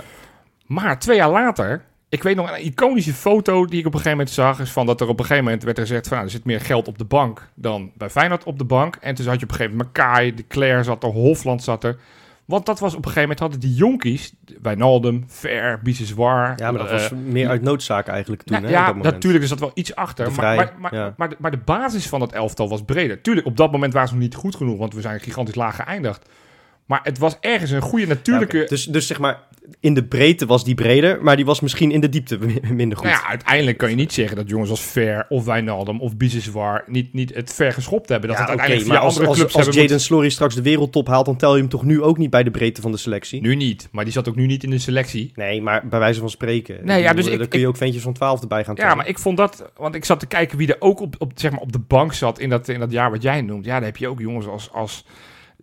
Maar twee jaar later, ik weet nog een iconische foto die ik op een gegeven moment zag, is van dat er op een gegeven moment werd gezegd van nou, er zit meer geld op de bank dan bij Feyenoord op de bank. En toen had je op een gegeven moment Makai, De Cler zat er, Hofland zat er. Want dat was op een gegeven moment hadden die jonkies, Wijnaldum, Ver, Biseswar. Ja, maar dat eh, was meer uit noodzaak eigenlijk toen, nou, hè, ja, natuurlijk is dat wel iets achter. Maar, Vrij, maar, maar, ja. maar, de, maar de basis van dat elftal was breder. Tuurlijk, op dat moment waren ze nog niet goed genoeg, want we zijn gigantisch laag geëindigd. Maar het was ergens een goede natuurlijke... Ja, dus, dus zeg maar, in de breedte was die breder, maar die was misschien in de diepte mi- minder goed. Nou ja, uiteindelijk kan je niet zeggen dat jongens als Ver of Wijnaldum of Biseswar niet, niet het ver geschopt hebben. Dat Ja, het uiteindelijk maar via als, andere als, clubs als hebben Jaden Slory straks de wereldtop haalt, dan tel je hem toch nu ook niet bij de breedte van de selectie? Nu niet, maar die zat ook nu niet in de selectie. Nee, maar bij wijze van spreken. Nee, ja, dus bedoel, ik- dan kun je ook ventjes van 12 erbij gaan tellen. Ja, maar ik vond dat, want ik zat te kijken wie er ook op, op, zeg maar op de bank zat in dat, in dat jaar wat jij noemt. Ja, daar heb je ook jongens als, als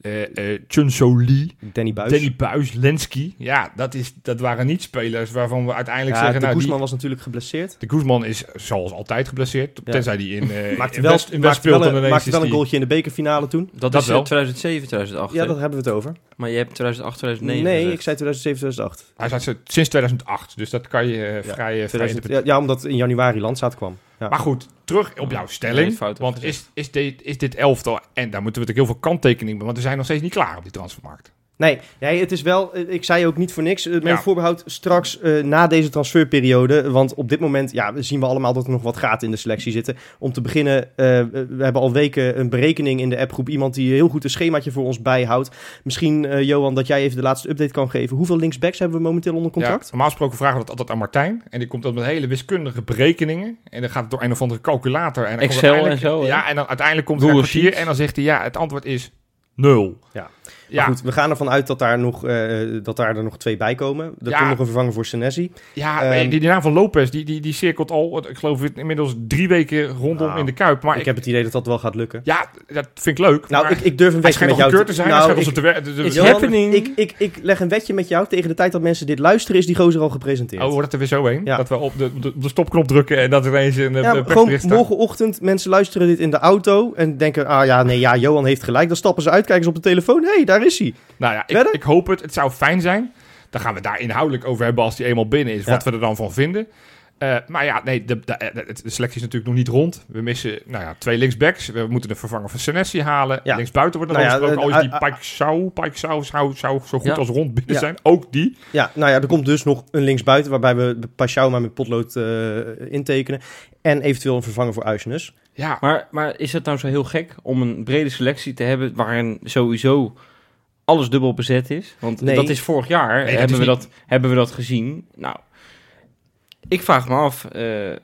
eh eh Chun So Lee, Danny Buis. Danny Buis, Lenski. Ja, dat, is, dat waren niet spelers waarvan we uiteindelijk ja, zeggen... de nou, die- Guzman was natuurlijk geblesseerd. de Guzman is zoals altijd geblesseerd. Ja. Tenzij die in, eh [laughs] Maakte in wel, West, in West maakte wel, speelt. een, is wel een goaltje in de bekerfinale toen. Dat, Dat is wel. eh, 2007, 2008. Ja, daar hebben we het over. Maar je hebt 2008, 2009 nee, gezegd. ik zei 2007, 2008. Hij zat sinds 2008, dus dat kan je vrij, vrij 2000 interpreteren. ja, ja, omdat in januari Landzaat kwam. Ja. Maar goed, terug op jouw stelling. want is, is, dit, is dit elftal, en daar moeten we natuurlijk heel veel kanttekeningen bij, want we zijn nog steeds niet klaar op die transfermarkt. Nee, nee, het is wel, eh, ik zei ook niet voor niks, eh, met Ja. voorbehoud straks eh, na deze transferperiode. Want op dit moment ja, zien we allemaal dat er nog wat gaten in de selectie zitten. Om te beginnen, eh, we hebben al weken een berekening in de appgroep. Iemand die heel goed een schemaatje voor ons bijhoudt. Misschien, eh, Johan, dat jij even de laatste update kan geven. Hoeveel linksbacks hebben we momenteel onder contract? Ja, normaal gesproken vragen we dat altijd aan Martijn. En die komt dan met hele wiskundige berekeningen. En dan gaat het door een of andere calculator. En dan Excel uiteindelijk- en zo? Ja, en dan uiteindelijk komt er kwartier. Sheets. En dan zegt hij, ja, het antwoord is nul. Ja. Ja, Maar goed, we gaan ervan uit dat daar, nog, eh, dat daar er nog twee bij komen. Er Ja. komt nog een vervanger voor Senesi. ja Ehm, die, die naam van Lopez, die, die, die cirkelt al, ik geloof het, inmiddels drie weken rondom Nou, in de Kuip. Maar ik ik, heb het idee dat dat wel gaat lukken. ja, dat vind ik leuk. Nou, ik, ik durf een schijnt met jou te zijn. Nou, ik- de- de- It's happening. Ik, ik, ik leg een wetje met jou. Tegen de tijd dat mensen dit luisteren, is die gozer al gepresenteerd. Oh, wordt het er weer zo heen? Ja. Dat we op de, op de, op de stopknop drukken en dat er ineens een Ja, ja, maar gewoon morgenochtend, mensen luisteren dit in de auto en denken, ah ja, nee, ja, Johan heeft gelijk. Dan stappen ze uit, kijken ze op de telefoon, hé, hey, daar is hij. Nou ja, ik, ik hoop het. Het zou fijn zijn. Dan gaan we daar inhoudelijk over hebben als die eenmaal binnen is. Ja. Wat we er dan van vinden. Eh, maar ja, nee, de, de, de, de selectie is natuurlijk nog niet rond. We missen nou ja, twee linksbacks. We moeten een vervanger van Senesi halen. Ja. Linksbuiten wordt er Nou al ja, gesproken. eh, Al is die eh, Pike Sau, Pike Sau zou, zou zo goed Ja. als rond binnen Ja. zijn. Ook die. Ja, nou ja, er komt dus nog een linksbuiten waarbij we Pashao maar met potlood eh, intekenen. En eventueel een vervanger voor Uisnes. Ja, Maar, maar is het nou zo heel gek om een brede selectie te hebben waarin sowieso alles dubbel bezet is? Want Nee. dat is vorig jaar, Nee, dat hebben, we niet- dat, hebben we dat gezien. Nou, ik vraag me af, eh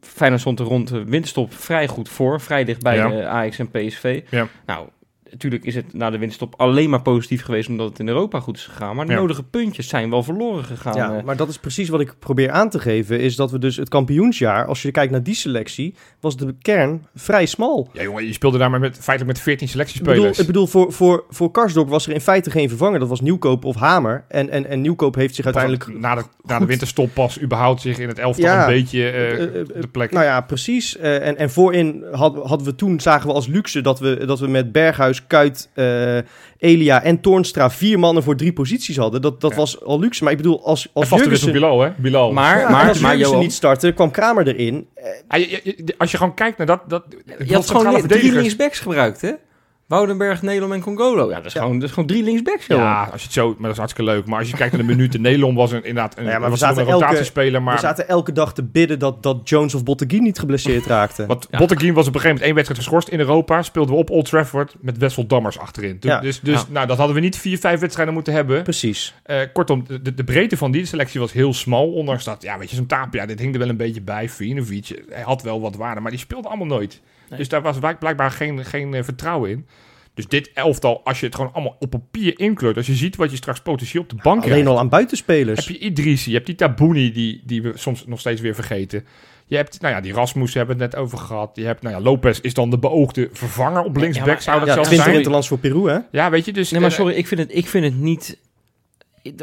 Feyenoord stond er rond de winterstop vrij goed voor, vrij dichtbij Ja. eh, Ajax en PSV. Ja. Nou, natuurlijk is het na de winterstop alleen maar positief geweest omdat het in Europa goed is gegaan. Maar de Ja. nodige puntjes zijn wel verloren gegaan. Ja, eh. maar dat is precies wat ik probeer aan te geven. Is dat we dus het kampioensjaar, als je kijkt naar die selectie, was de kern vrij smal. ja, jongen, je speelde daar maar met, feitelijk met 14 Ik bedoel, selectiespelers. ik bedoel voor, voor, voor Karsdorp was er in feite geen vervanger. Dat was Nieuwkoop of Hamer. En, en, en Nieuwkoop heeft zich uiteindelijk... na de, na de winterstop pas überhaupt zich in het elftal Ja. een beetje eh, Eh, de plek. Nou ja, precies. Eh, en, en voorin had, hadden we toen, zagen we als luxe dat we, dat we met Berghuis, Kuit, eh, Elia en Toornstra vier mannen voor drie posities hadden. Dat, dat Ja. was al luxe. Maar ik bedoel, als, als er Jurgensen, Bilal, hè? Bilal. maar, Ja, maar, als maar Jurgensen niet startte, kwam Kramer erin. Ah, je- je- je- als je gewoon kijkt naar dat... dat Je had gewoon drie linksbacks gebruikt, hè? Woudenberg, Nelom en Congolo. Ja, dat is, Ja. Gewoon, dat is gewoon drie linksbacks. Ja, als je het zo, maar dat is hartstikke leuk. Maar als je kijkt naar de minuten, [laughs] Nederland was een, inderdaad een, Ja, maar we was zaten een elke- rotatiespeler. Maar we zaten elke dag te bidden dat, dat Jones of Botteguin niet geblesseerd raakte. wat Ja. Botteguin was op een gegeven moment één wedstrijd geschorst in Europa. Speelden we op Old Trafford met Wessel Dammers achterin. Dus, Ja. dus, dus Ja. nou, dat hadden we niet vier, vijf wedstrijden moeten hebben. Precies. Eh, kortom, de, de breedte van die selectie was heel smal. Ondanks dat, ja, weet je, zo'n Tapia, dit hing er wel een beetje bij. Vinovic, hij had wel wat waarde, maar die speelde allemaal nooit. Nee. Dus daar was blijk- blijkbaar geen, geen eh, vertrouwen in. Dus dit elftal, als je het gewoon allemaal op papier inkleurt, als je ziet wat je straks potentieel op de bank Alleen krijgt. al aan buitenspelers. Heb je Idrissi, je hebt die Tabouni, die, die we soms nog steeds weer vergeten. Je hebt, nou ja, die Rasmus hebben we het net over gehad. Je hebt, nou ja, Lopez is dan de beoogde vervanger op linksback, Ja, maar- zou dat ja, zelfs 20 zijn. interlands voor Peru, hè? Ja, weet je, dus... Nee, maar eh, sorry, ik vind het, ik vind het niet...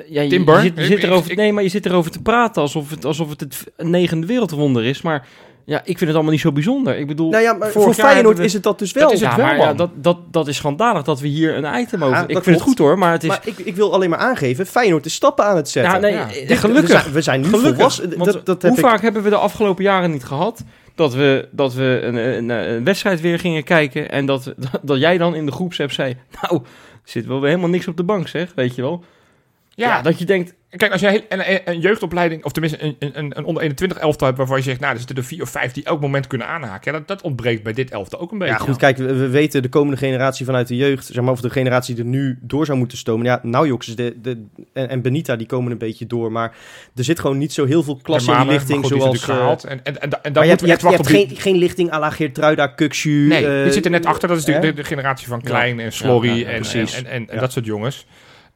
Ja, je, Timber? je zit, je zit Ik- erover, ik- nee, maar je zit erover te praten alsof het, alsof het het negende wereldwonder is. Maar ja, ik vind het allemaal niet zo bijzonder. Ik bedoel, Nou ja, maar vorig voor Feyenoord we- is het dat dus wel. Dat is het ja, wel, maar ja, dat, dat, dat is schandalig dat we hier een item over... Ja, ik vind het goed hoor, maar het is... Maar ik, ik wil alleen maar aangeven, Feyenoord is stappen aan het zetten. ja, nee, Ja. eh, Dit- gelukkig. We zijn, nu Gelukkig. volwassen. Dat, dat heb hoe ik- vaak hebben we de afgelopen jaren niet gehad dat we, dat we een, een, een wedstrijd weer gingen kijken en dat, dat, [laughs] dat jij dan in de groepsapp zei, nou, er zit wel weer helemaal niks op de bank zeg, weet je wel. Ja, dat je denkt, Kijk, als jij een, een, jeugdopleiding, of tenminste een, een, een onder 21 elftal hebt waarvan je zegt, nou, er zitten er vier of vijf die elk moment kunnen aanhaken. Ja, dat, dat ontbreekt bij dit elftal ook een beetje. Ja, goed, kijk, we, we weten de komende generatie vanuit de jeugd, zeg maar, of de generatie die er nu door zou moeten stomen. Ja, Naujoks is de, de, en, en Benita, die komen een beetje door. Maar er zit gewoon niet zo heel veel klasse in lichting, goed, zoals... eh, gehaald. En, en, en, en dan je hebt, je hebt, je geen, geen lichting à la Geertruida, Kukshu. Nee, eh, die zit er net achter. Dat is de, de, de generatie van Klein en Slorry Ja, en, en, en, dat soort jongens.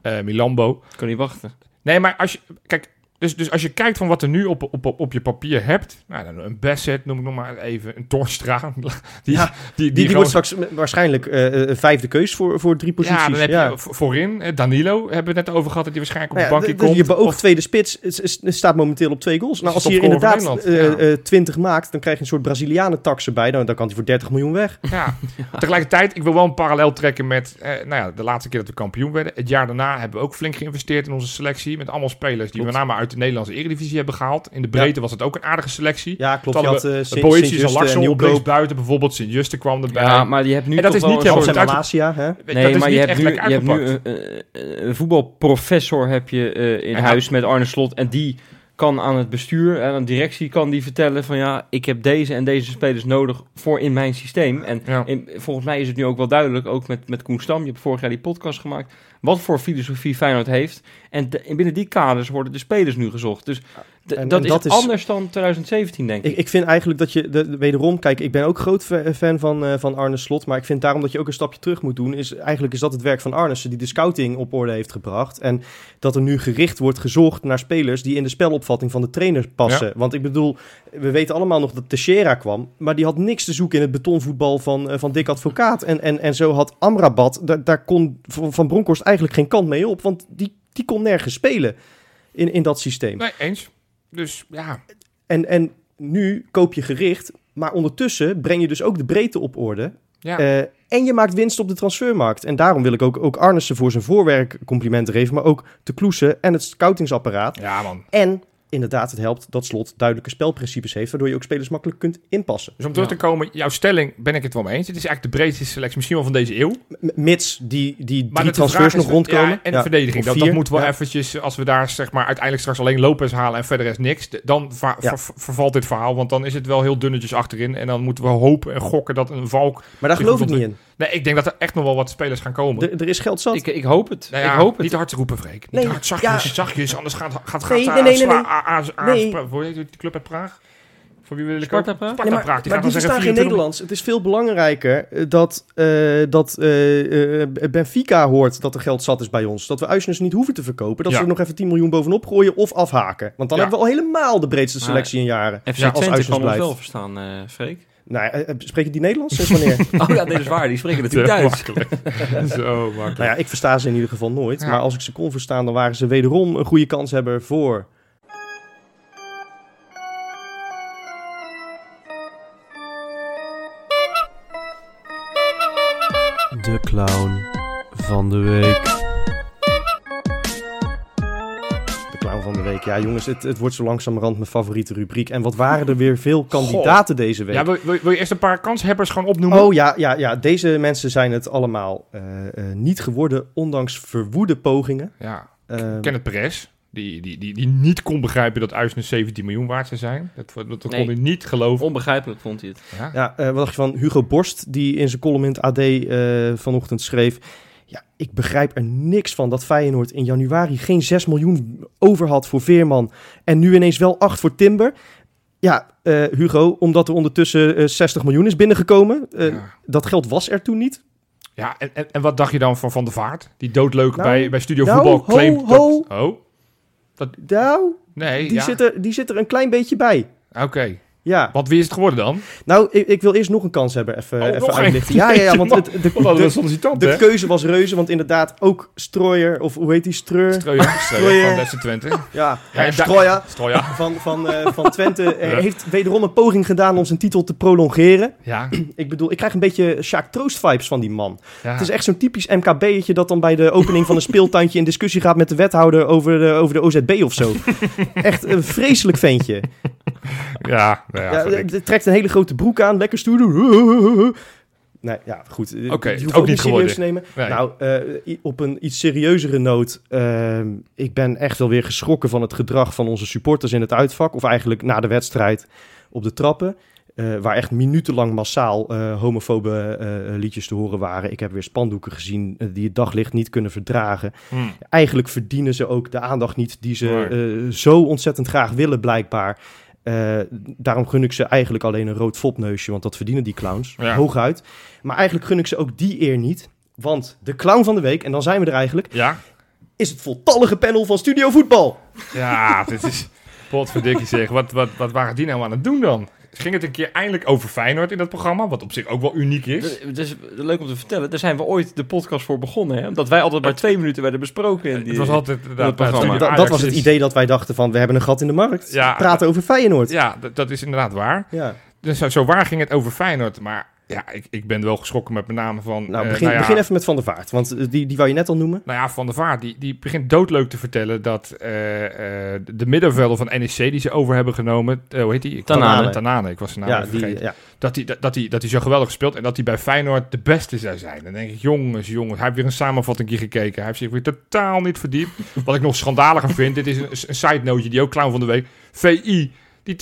Eh, Milambo. kan niet wachten. Nee, maar als je... Kijk, dus, dus als je kijkt van wat er nu op, op, op, je papier hebt... Nou, dan een Bassett noem ik nog maar even. Een Torstra. [laughs] Die, Ja, die, Die, die wordt straks waarschijnlijk eh, vijfde keus voor, voor drie posities. Ja, dan heb je vo- voorin. eh, Danilo hebben we het net over gehad. Dat hij waarschijnlijk op Nou de ja, bankje de- de- komt. je beoogd Of- tweede spits staat momenteel op twee goals. Nou, als hij van inderdaad eh, 20 maakt, dan krijg je een soort Brazilianen tax erbij. Dan, dan kan hij voor 30 miljoen weg. Ja. Tegelijkertijd, ik wil wel een parallel trekken met eh, nou ja, de laatste keer dat we kampioen werden. Het jaar daarna hebben we ook flink geïnvesteerd in onze selectie. Met allemaal spelers die Klopt. met name uit de Nederlandse Eredivisie hebben gehaald. In de breedte was het ook een aardige selectie. Ja, klopt. Je Hadden had we uh, Sint- Boetius en Nieuwkoop. links buiten bijvoorbeeld. Sint-Juste kwam erbij. Ja, maar je hebt nu En dat toch is wel niet soort- Malasia, hè? Dat Nee, is maar je hebt nu, je hebt nu uitgepakt. een, voetbalprofessor heb je eh, in Ja. huis met Arne Slot. En die kan aan het bestuur en aan de directie kan die vertellen van ja, ik heb deze en deze spelers nodig voor in mijn systeem. En Ja. in- volgens mij is het nu ook wel duidelijk, ook met, met Koen Stam, je hebt vorig jaar die podcast gemaakt, wat voor filosofie Feyenoord heeft. En de- en binnen die kaders worden de spelers nu gezocht. Dus En- dat, en is dat is- anders dan 2017, denk ik. Ik, ik vind eigenlijk dat je, de, wederom, kijk, ik ben ook groot fa- fan van, eh, van Arne Slot, maar ik vind daarom dat je ook een stapje terug moet doen. Is, eigenlijk is dat het werk van Arnissen, die de scouting op orde heeft gebracht. En dat er nu gericht wordt gezocht naar spelers die in de spelopvatting van de trainer passen. Want ik bedoel, we weten allemaal nog dat Teixeira kwam, maar die had niks te zoeken in het betonvoetbal van, eh, van Dick Advocaat. En, en, en zo had Amrabat, daar, daar kon Van Van Bronckhorst eigenlijk geen kant mee op, want die, die kon nergens spelen in, in dat systeem. Nee, eens. Dus ja, En, en nu koop je gericht, maar ondertussen breng je dus ook de breedte op orde. ja. Eh, en je maakt winst op de transfermarkt. En daarom wil ik ook, ook Arnissen voor zijn voorwerk complimenten geven, maar ook de Kloesen en het scoutingsapparaat. ja man. En inderdaad, het helpt dat Slot duidelijke spelprincipes heeft, waardoor je ook spelers makkelijk kunt inpassen. Dus om terug te komen, jouw stelling ben ik het wel mee eens. Het is eigenlijk de breedste selectie misschien wel van deze eeuw. M- mits die, die Maar drie transfers nog rondkomen. Ja, en de Ja, verdediging. Dat, dat moet wel Ja. eventjes, als we daar zeg maar uiteindelijk straks alleen Lopez halen en verder is niks, dan ver- vervalt dit verhaal. Want dan is het wel heel dunnetjes achterin. En dan moeten we hopen en gokken dat een valk... Maar daar geloof ik niet in. Nee, ik denk dat er echt nog wel wat spelers gaan komen. Er, er is geld zat. Ik, ik hoop het. Nou ja, ik hoop het. Niet hard te roepen, Freek. Niet Nee, hard, zachtjes, ja. zachtjes. Anders gaat, gaat, gaat Nee, nee, nee, nee, Hoe heet die club uit Praag? Voor wie wil ik Sparta? Praag? Sparta Nee, maar, Praag. Die maar zeggen geen 24 Nederlands. Het is veel belangrijker eh, dat, eh, dat eh, eh, Benfica hoort dat er geld zat is bij ons. Dat we Uisnes niet hoeven te verkopen. Dat Ja. ze er nog even 10 miljoen bovenop gooien of afhaken. Want dan Ja. hebben we al helemaal de breedste Maar- selectie in jaren. FC als Twente Uisnes kan wel verstaan, eh Freek. Nou, eh, eh, spreek je die Nederlands? Sinds wanneer? [laughs] Oh ja, dit is waar. Die spreken natuurlijk Te Duits. makkelijk. [laughs] Zo makkelijk. nou ja, ik versta ze in ieder geval nooit. Ja. Maar als ik ze kon verstaan, dan waren ze wederom een goede kans hebben voor... De clown van de week. Week. Ja, jongens, het, het wordt zo langzamerhand mijn favoriete rubriek. En wat waren er weer veel kandidaten deze week? Ja, wil, wil, wil je eerst een paar kanshebbers gewoon opnoemen? Oh ja, ja, ja, deze mensen zijn het allemaal eh, eh, niet geworden, ondanks verwoede pogingen. Ja, Ehm, Kenneth Perez. Die, die, die, die niet kon begrijpen dat Uisnes 17 miljoen waard zou zijn. Dat, dat, dat Nee. kon hij niet geloven. Onbegrijpelijk vond hij het. Ja. Ja, eh, wat dacht je van Hugo Borst, die in zijn column in het AD eh, vanochtend schreef... Ja, ik begrijp er niks van dat Feyenoord in januari geen 6 miljoen over had voor Veerman... en nu ineens wel 8 voor Timber. Ja, eh, Hugo, omdat er ondertussen eh, 60 miljoen is binnengekomen. Eh, Ja. Dat geld was er toen niet. Ja, en, en, en wat dacht je dan van Van der Vaart? Die doodleuk Nou, bij, bij Studio nou, Voetbal claimt ho. dat... Oh, Nou, nee, die, ja. zit er, die zit er een klein beetje bij. Oké, Ja, want wie is het geworden dan? nou, ik, ik wil eerst nog een kans hebben, even, Oh, even uitlichten. Ja, ja, ja, want [laughs] het, de, de, de keuze was reuze, want inderdaad ook Strooier, of hoe heet die, Streur? Streuer, [laughs] Streuer van Leicester Twente. Ja, Ja, van, van, eh, van Twente eh, Ja. heeft wederom een poging gedaan om zijn titel te prolongeren. Ja, [clears throat] Ik bedoel, ik krijg een beetje Sjaak Troost vibes van die man. ja. Het is echt zo'n typisch MKB'tje dat dan bij de opening van een speeltuintje in discussie gaat met de wethouder over de, over de OZB of zo. [laughs] echt een vreselijk ventje. [laughs] ja, nou ja, Ja, verrek. het trekt een hele grote broek aan, lekker stoer doen. [laughs] Nee, ja, goed. Je hoeft ook ook niet serieus geworden. te nemen. Nee. Nou, eh, op een iets serieuzere noot. ehm, ik ben echt wel weer geschrokken van het gedrag van onze supporters in het uitvak. Of eigenlijk na de wedstrijd op de trappen. eh, waar echt minutenlang massaal eh, homofobe liedjes te horen waren. Ik heb weer spandoeken gezien die het daglicht niet kunnen verdragen. Hm. Eigenlijk verdienen ze ook de aandacht niet die ze zo ontzettend graag willen, blijkbaar. Eh, daarom gun ik ze eigenlijk alleen een rood fopneusje, want dat verdienen die clowns. Ja. Hooguit. Maar eigenlijk gun ik ze ook die eer niet. Want de clown van de week, en dan zijn we er eigenlijk, Ja, is het voltallige panel van Studio Voetbal. ja, dit is... Potverdikkie zeg, wat, wat, wat waren die nou aan het doen dan? Ging het een keer eindelijk over Feyenoord in dat programma? Wat op zich ook wel uniek is. Het is leuk om te vertellen. Daar zijn we ooit de podcast voor begonnen. Hè? Omdat wij altijd maar twee minuten werden besproken. in die- Het was altijd het programma. Dat, dat was het idee dat wij dachten van, we hebben een gat in de markt. Ja. Praten over Feyenoord. Ja, dat, dat is inderdaad waar. Ja. Dus zo, zo waar ging het over Feyenoord. Maar ja, ik, ik ben wel geschrokken met met name van... Nou, eh, begin, ja, begin even met Van der Vaart, want eh, die, die wou je net al noemen. Nou ja, Van der Vaart, die, die begint doodleuk te vertellen dat eh, eh, de middenvelder van NEC die ze over hebben genomen, hoe heet die? Tanane. Tanane, ik was zijn naam ja, die, vergeten. ja. Dat hij dat, dat die, dat die zo geweldig gespeeld en dat hij bij Feyenoord de beste zou zijn. Dan denk ik, jongens, jongens, hij heeft weer een samenvatting gekeken. Hij heeft zich weer totaal niet verdiept. Wat ik nog schandaliger vind, dit is een, een side noteje, die ook clown van de week. VI, die,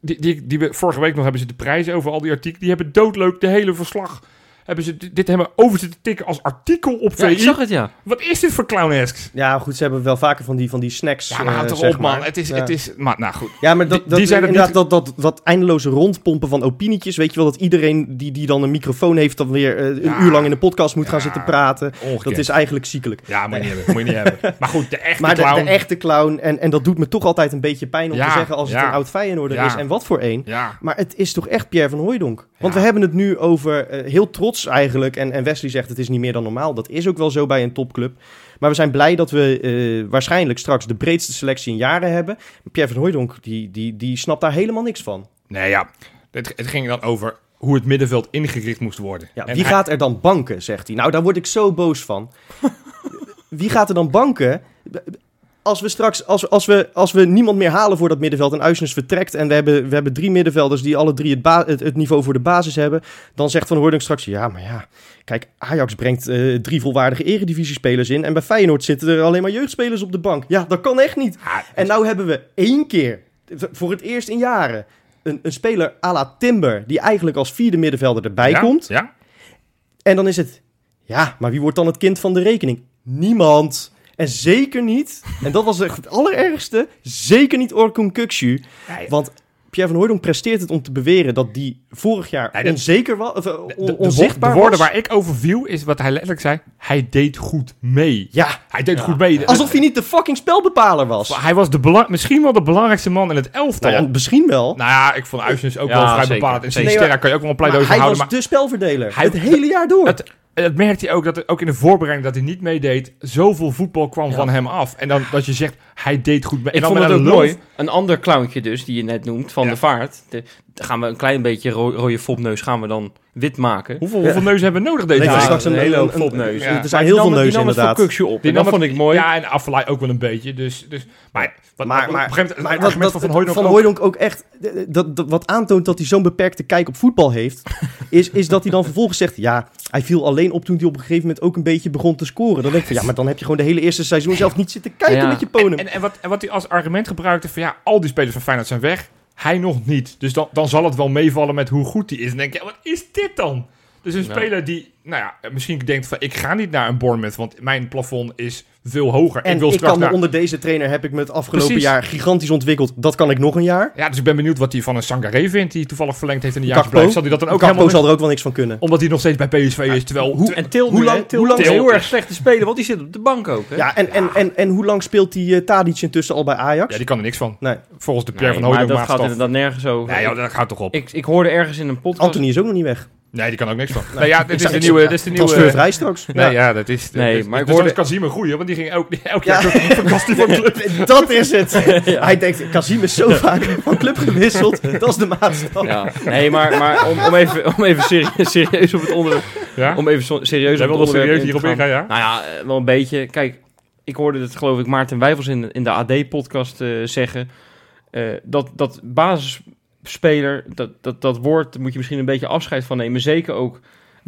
die, die, die, we vorige week nog hebben de prijzen over al die artikelen. Die hebben doodleuk de hele verslag. Hebben ze dit, dit hebben over zitten tikken als artikel op Ja, VI. ik zag het, ja. Wat is dit voor clownesks? ja, goed, ze hebben wel vaker van die, van die snacks. Ja, maar eh, houd toch zeg op, man. maar. Het is, Ja. het is, maar, nou goed. Ja, maar dat, Die- dat, die zijn inderdaad, dat, dat, dat eindeloze rondpompen van opinietjes, weet je wel, dat iedereen die, die dan een microfoon heeft, dan weer eh, een Ja. uur lang in een podcast moet gaan zitten praten. Ongekend. Dat is eigenlijk ziekelijk. Ja, moet je niet hebben. Moet je niet hebben. [laughs] Maar goed, de echte Maar de, clown. de echte clown, en, en dat doet me toch altijd een beetje pijn om Ja, te zeggen als het een oud Feyenoorder Ja. is. En wat voor één. Ja, Maar het is toch echt Pierre van Hooijdonk. Want Ja. we hebben het nu over, eh, heel trots eigenlijk, en, en Wesley zegt het is niet meer dan normaal. Dat is ook wel zo bij een topclub. Maar we zijn blij dat we eh, waarschijnlijk straks de breedste selectie in jaren hebben. Pierre van Hooijdonk, die, die, die snapt daar helemaal niks van. nee ja. Het, het ging dan over hoe het middenveld ingericht moest worden. Ja, En wie hij- gaat er dan banken, zegt hij. Nou, daar word ik zo boos van. [laughs] wie gaat er dan banken? Als we straks, als, als, we, als we niemand meer halen voor dat middenveld en Uisnes vertrekt en we hebben, we hebben drie middenvelders die alle drie het, het, het niveau voor de basis hebben, dan zegt Van Hooydonk straks, ja, maar ja, kijk, Ajax brengt eh, drie volwaardige eredivisiespelers in en bij Feyenoord zitten er alleen maar jeugdspelers op de bank. Ja, dat kan echt niet. Ja, En nou hebben we één keer, voor het eerst in jaren, een, een speler à la Timber, die eigenlijk als vierde middenvelder erbij ja, komt. Ja, En dan is het, ja, maar wie wordt dan het kind van de rekening? Niemand. En zeker niet, en dat was echt het allerergste, zeker niet Orkun Kuksu. Nee. Want Pierre van Hooydonk presteert het om te beweren dat die vorig jaar Nee, dat- onzeker was, of, de, on- de, de, onzichtbaar de woorden was. waar ik over viel, is wat hij letterlijk zei. Hij deed goed mee. Ja, Hij deed goed mee. alsof hij niet de fucking spelbepaler was. Hij was de belang- misschien wel de belangrijkste man in het elftal. Nou ja, misschien wel. Nou ja, ik vond Uisnes ook Ja, wel vrij zeker. bepalend. En. Sinisterra kan je ook wel een maar pleidooi hij voor was houden. Maar de spelverdeler. Hij- het hele jaar door. het, dat merkte hij ook, dat er ook in de voorbereiding dat hij niet meedeed, zoveel voetbal kwam van hem af. En dan dat je zegt, hij deed goed mee. En Ik dan vond het ook mooi. Een ander clowntje dus, die je net noemt, van Ja. de vaart. De, gaan we een klein beetje ro- rode fopneus gaan we dan wit maken. Hoeveel, hoeveel neuzen hebben we nodig deze Nee, week? er straks een, een hele hoop fopneus. Ja. Er zijn heel veel die neuzen die nam het inderdaad. voor Kuksje op. Die en dat nam vond ik mooi. Ja, en Affelay ook wel een beetje. Dus, dus, maar wat, Maar, op een gegeven moment, maar dat, van Van Hooydonk Van ook- echt, dat, dat, wat aantoont dat hij zo'n beperkte kijk op voetbal heeft, is, is dat hij dan vervolgens zegt, ja, hij viel alleen op toen hij op een gegeven moment ook een beetje begon te scoren. Dan denk ik van, ja, maar dan heb je gewoon de hele eerste seizoen zelf niet zitten kijken Ja. met je ponem. En, en, wat, en wat hij als argument gebruikte van ja, al die spelers van Feyenoord zijn weg. Hij nog niet. Dus dan, dan zal het wel meevallen met hoe goed hij is. En denk je, ja, wat is dit dan? Dus een speler die, nou ja, misschien denkt van ik ga niet naar een Bournemouth, want mijn plafond is veel hoger. En ik wil ik straks kan onder deze trainer heb ik me het afgelopen Precies. jaar gigantisch ontwikkeld. Dat kan ik nog een jaar. Ja, dus ik ben benieuwd wat hij van een Sangaré vindt, die toevallig verlengd heeft in de Gakpo. jaartje Zal hij dat dan ook Gakpo helemaal... zal er ook wel niks van kunnen. Omdat hij nog steeds bij PSV is, terwijl... hoe- En Til Hoe lang-? Til hoe lang- is heel Til- erg slecht te spelen, want die zit op de bank ook. Hè? Ja, en, en, en, en hoe lang speelt die uh, Tadic intussen al bij Ajax? Ja, die kan er niks van. Nee, Volgens de Pierre Nee, van maar Hooydonk dat gaat maatstaf. inderdaad nergens over. Nee, joh, dat gaat toch op. ik, ik hoorde ergens in een podcast... Anthony is ook nog niet weg. Nee, die kan ook niks van. Nee, ja, dit is de nieuwe... Dit is de nieuwe Transfervrij straks. Nee, ja, dat is... Nee, dus, maar ik dus hoorde- Kazim een goeie, want die ging elk, elk Ja. jaar van club. [laughs] Dat is het. [laughs] Hij denkt, Kazim is zo vaak van club gewisseld. Dat is de maatstaf. Ja, nee, maar, maar om, om even, om even serieus, serieus op het onderwerp... Ja? Om even serieus op het wel onderwerp serieus hierop gaan. ingaan, ja? Nou ja, eh, wel een beetje. Kijk, ik hoorde het geloof ik Maarten Wijfels in, in de AD-podcast eh, zeggen. eh, dat, dat basisspeler, dat, dat, dat woord moet je misschien een beetje afscheid van nemen. Zeker ook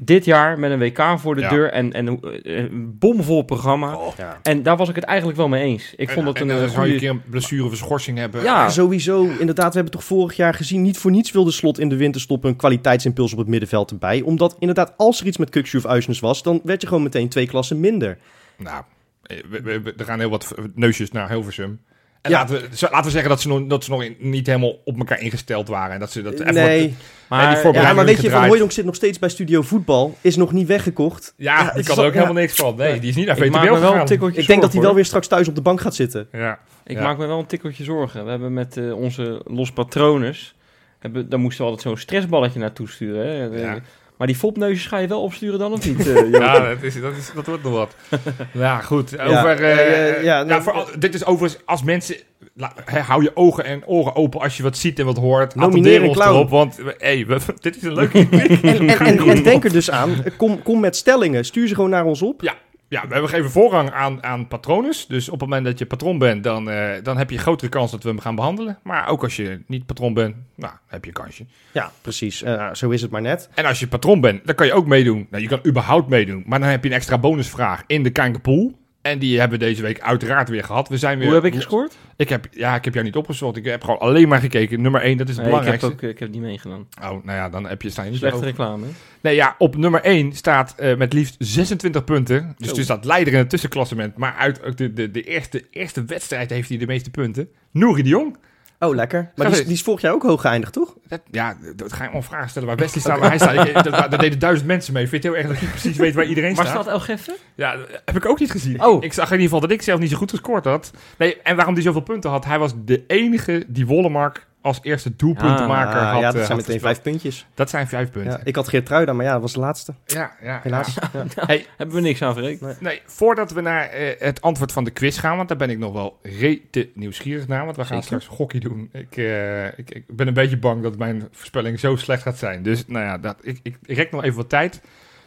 dit jaar met een WK voor de Ja. deur en, en eh, een bomvol programma. Ja. En daar was ik het eigenlijk wel mee eens. Ik vond dat en, een en dan eh, zou je een keer een blessure of een schorsing hebben. Ja. Sowieso, inderdaad, we hebben toch vorig jaar gezien, niet voor niets wilde Slot in de winterstop een kwaliteitsimpuls op het middenveld erbij. Omdat inderdaad, als er iets met Kukshu of Uisnes was, dan werd je gewoon meteen twee klassen minder. Nou, eh, we, we- we- er gaan heel wat neusjes naar Hilversum. En Ja. laten, we, laten we zeggen dat ze nog, dat ze nog niet helemaal op elkaar ingesteld waren. En dat ze dat even nee, wat- Maar, die ja, maar weet je, Van. Hooydonk zit nog steeds bij Studio Voetbal, is nog niet weggekocht. ja, Ja, die kan er ook helemaal niks van. Nee, die is niet naar ik VTBL maak me wel gegaan. een tikkeltje Ik denk dat hij wel weer straks thuis op de bank gaat zitten. Ja. Ik Ja. maak me wel een tikkeltje zorgen. We hebben met eh, onze los patronus... Hebben, daar moesten we altijd zo'n stressballetje naartoe sturen. Hè? Maar die fopneusjes ga je wel opsturen dan of niet? eh? [laughs] Ja, dat, is, dat, is, dat wordt nog wat. [laughs] ja, goed. Over, eh, eh, eh, ja, ja, nee, voor, al- dit is overigens, als mensen la- hou je ogen en oren open als je wat ziet en wat hoort. Nomineer ons clown. erop, want hey, [laughs] we- dit is een leuke. En, en, en, en denk er dus aan, kom, kom met stellingen. Stuur ze gewoon naar ons op. Ja, we geven voorrang aan, aan patronen. Dus op het moment dat je patroon bent, dan, eh, dan heb je een grotere kans dat we hem gaan behandelen. Maar ook als je niet patroon bent, nou, heb je een kansje. Ja, precies. Eh, zo is het maar net. En als je patroon bent, dan kan je ook meedoen. Nou, je kan überhaupt meedoen. Maar dan heb je een extra bonusvraag in de Kijkerpool. En die hebben we deze week uiteraard weer gehad. We zijn weer... Hoe heb ik gescoord? Ik heb, ja, ik heb jou niet opgezocht. Ik heb gewoon alleen maar gekeken. Nummer 1, dat is het Nee, ik, heb belangrijkste. ook, ik heb niet meegedaan. Oh, nou ja, dan heb je, sta je niet Slechte reclame. hè? Nee, ja, op nummer 1 staat eh, met liefst 26 punten. Dus Zo. er staat leider in het tussenklassement. Maar uit ook de, de, de eerste, eerste wedstrijd heeft hij de meeste punten. Nouri de Jong. Oh, lekker. Maar die, die is vorig jaar ook hoog geëindigd, toch? Dat, ja, dat ga je om vragen stellen waar Wesley staat, waar hij staat. Ik, [laughs] dat, daar deden duizend mensen mee. Ik vind het heel erg dat je precies weet waar iedereen Maar staat. staat El Geffen? Ja, dat heb ik ook niet gezien. Oh. Ik zag in ieder geval dat ik zelf niet zo goed gescoord had. Nee, en waarom hij zoveel punten had, hij was de enige die Wollemark als eerste doelpuntenmaker Ah, had. ja, dat eh, zijn had meteen vijf puntjes. Dat zijn vijf punten. Ja, ik had Geertruida, maar ja, dat was de laatste. Ja, ja, Helaas. Ja. [laughs] Hey, Hebben we niks aan verrekend. Nee, voordat we naar eh, het antwoord van de quiz gaan, want daar ben ik nog wel rete nieuwsgierig naar, want we gaan Zeker. straks gokkie doen. Ik, eh, ik, ik ben een beetje bang dat mijn voorspelling zo slecht gaat zijn. Dus nou ja, dat, ik, ik, ik rek nog even wat tijd.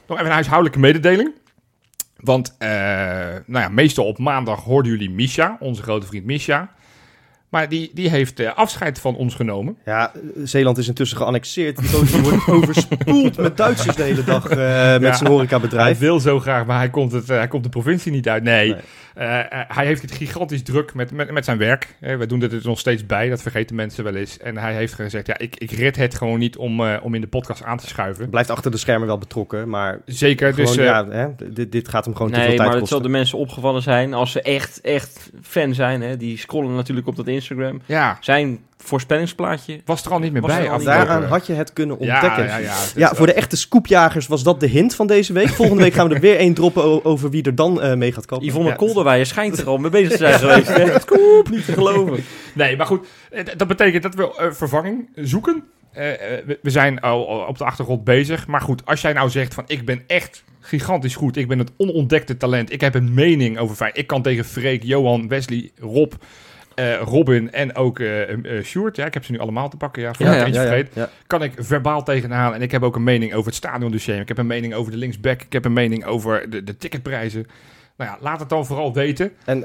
Nog even een huishoudelijke mededeling. Want eh, nou ja, meestal op maandag hoorden jullie Misha, onze grote vriend Misha. Maar die, die heeft eh, afscheid van ons genomen. Ja, Zeeland is intussen geannexeerd. Die wordt [laughs] overspoeld met Duitsers de hele dag eh, met Ja. zijn horecabedrijf. Hij wil zo graag, maar hij komt, het, eh, hij komt de provincie niet uit. Nee, Nee. Hij heeft het gigantisch druk met, met, met zijn werk. We doen dit er nog steeds bij, dat vergeten mensen wel eens. En hij heeft gezegd, ja, ik, ik red het gewoon niet om, eh, om in de podcast aan te schuiven. Blijft achter de schermen wel betrokken, maar Zeker, dus... gewoon, eh, ja, hè, dit, dit gaat hem gewoon te Nee, veel tijd maar het zal kosten. de mensen opgevallen zijn als ze echt, echt fan zijn. Hè? Die scrollen natuurlijk op dat Instagram. Ja, Zijn voorspellingsplaatje. was er al niet meer er bij. al Daaraan had je het kunnen ja, ontdekken. ja, Ja, ja, het is- voor de echte scoopjagers was dat de hint van deze week. Volgende week gaan we er weer één droppen over wie er dan eh, mee gaat kopen. Yvonne Ja, Kolderweijer schijnt er al mee bezig te zijn geweest. [laughs] Hè? Scoop, niet te geloven. Nee, maar goed, eh, dat betekent dat we eh, vervanging zoeken. Eh, eh, we, we zijn al, al op de achtergrond bezig. Maar goed, als jij nou zegt van ik ben echt gigantisch goed. Ik ben het onontdekte talent. Ik heb een mening over fijn. Ik kan tegen Freek, Johan, Wesley, Rob, eh, Robin en ook eh, Sjoerd. Ja, ik heb ze nu allemaal te pakken. Ja, voor Ja, eentje ja, vergeet. Kan ik verbaal tegenaan. En ik heb ook een mening over het stadiondossier. Ik heb een mening over de linksback. Ik heb een mening over de, de ticketprijzen. Nou ja, laat het dan vooral weten. En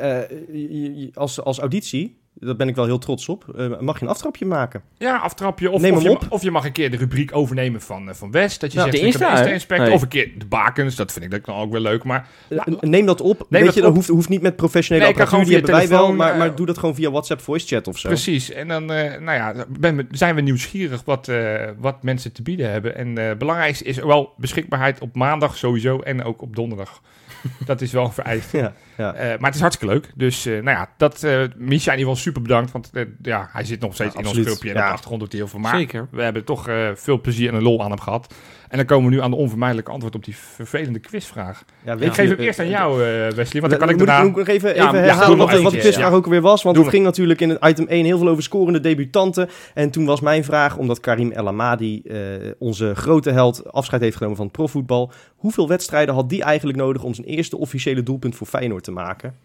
als, als auditie, daar ben ik wel heel trots op, eh, mag je een aftrapje maken. Ja, aftrapje. Of, Neem of, hem je, op. of je mag een keer de rubriek overnemen van, eh, van West. Dat je Ja, zegt, de ik heb een Insta, hè? Insta-inspector. Nee. Of een keer de bakens. Dat vind ik dan ook wel leuk. Maar Eh, Neem dat op. Neem Weet dat je, dat op. hoeft, hoeft niet met professionele Nee, kan apparatuur, die gewoon hebben wij via wel, maar, maar doe dat gewoon via WhatsApp voice chat of zo. precies. En dan eh, nou ja, ben, we- zijn we nieuwsgierig wat, eh, wat mensen te bieden hebben. En eh belangrijkste is wel beschikbaarheid op maandag sowieso. En ook op donderdag. [laughs] dat is wel vereist. Ja, ja. Eh, maar het is hartstikke leuk. Dus eh, nou ja, dat, eh Misha in ieder geval super bedankt. Want ja, hij zit nog steeds Ja, in ons groepje. En Ja. op de achtergrond doet hij heel veel. Maar Zeker. we hebben toch eh, veel plezier en een lol aan hem gehad. En dan komen we nu aan de onvermijdelijke antwoord op die vervelende quizvraag. Ja, Ik geef hem eerst aan jou, eh, Wesley. Want dan kan ik daarna... moet ik nog even, even ja, herhalen wat, de- wat de eventjes, quizvraag ja. ook alweer was. Want Doe het ging natuurlijk in het item 1 heel veel over scorende debutanten. En toen was mijn vraag, omdat Karim El Amadi, eh, onze grote held, afscheid heeft genomen van het profvoetbal. Hoeveel wedstrijden had die eigenlijk nodig om zijn eerste officiële doelpunt voor Feyenoord te maken?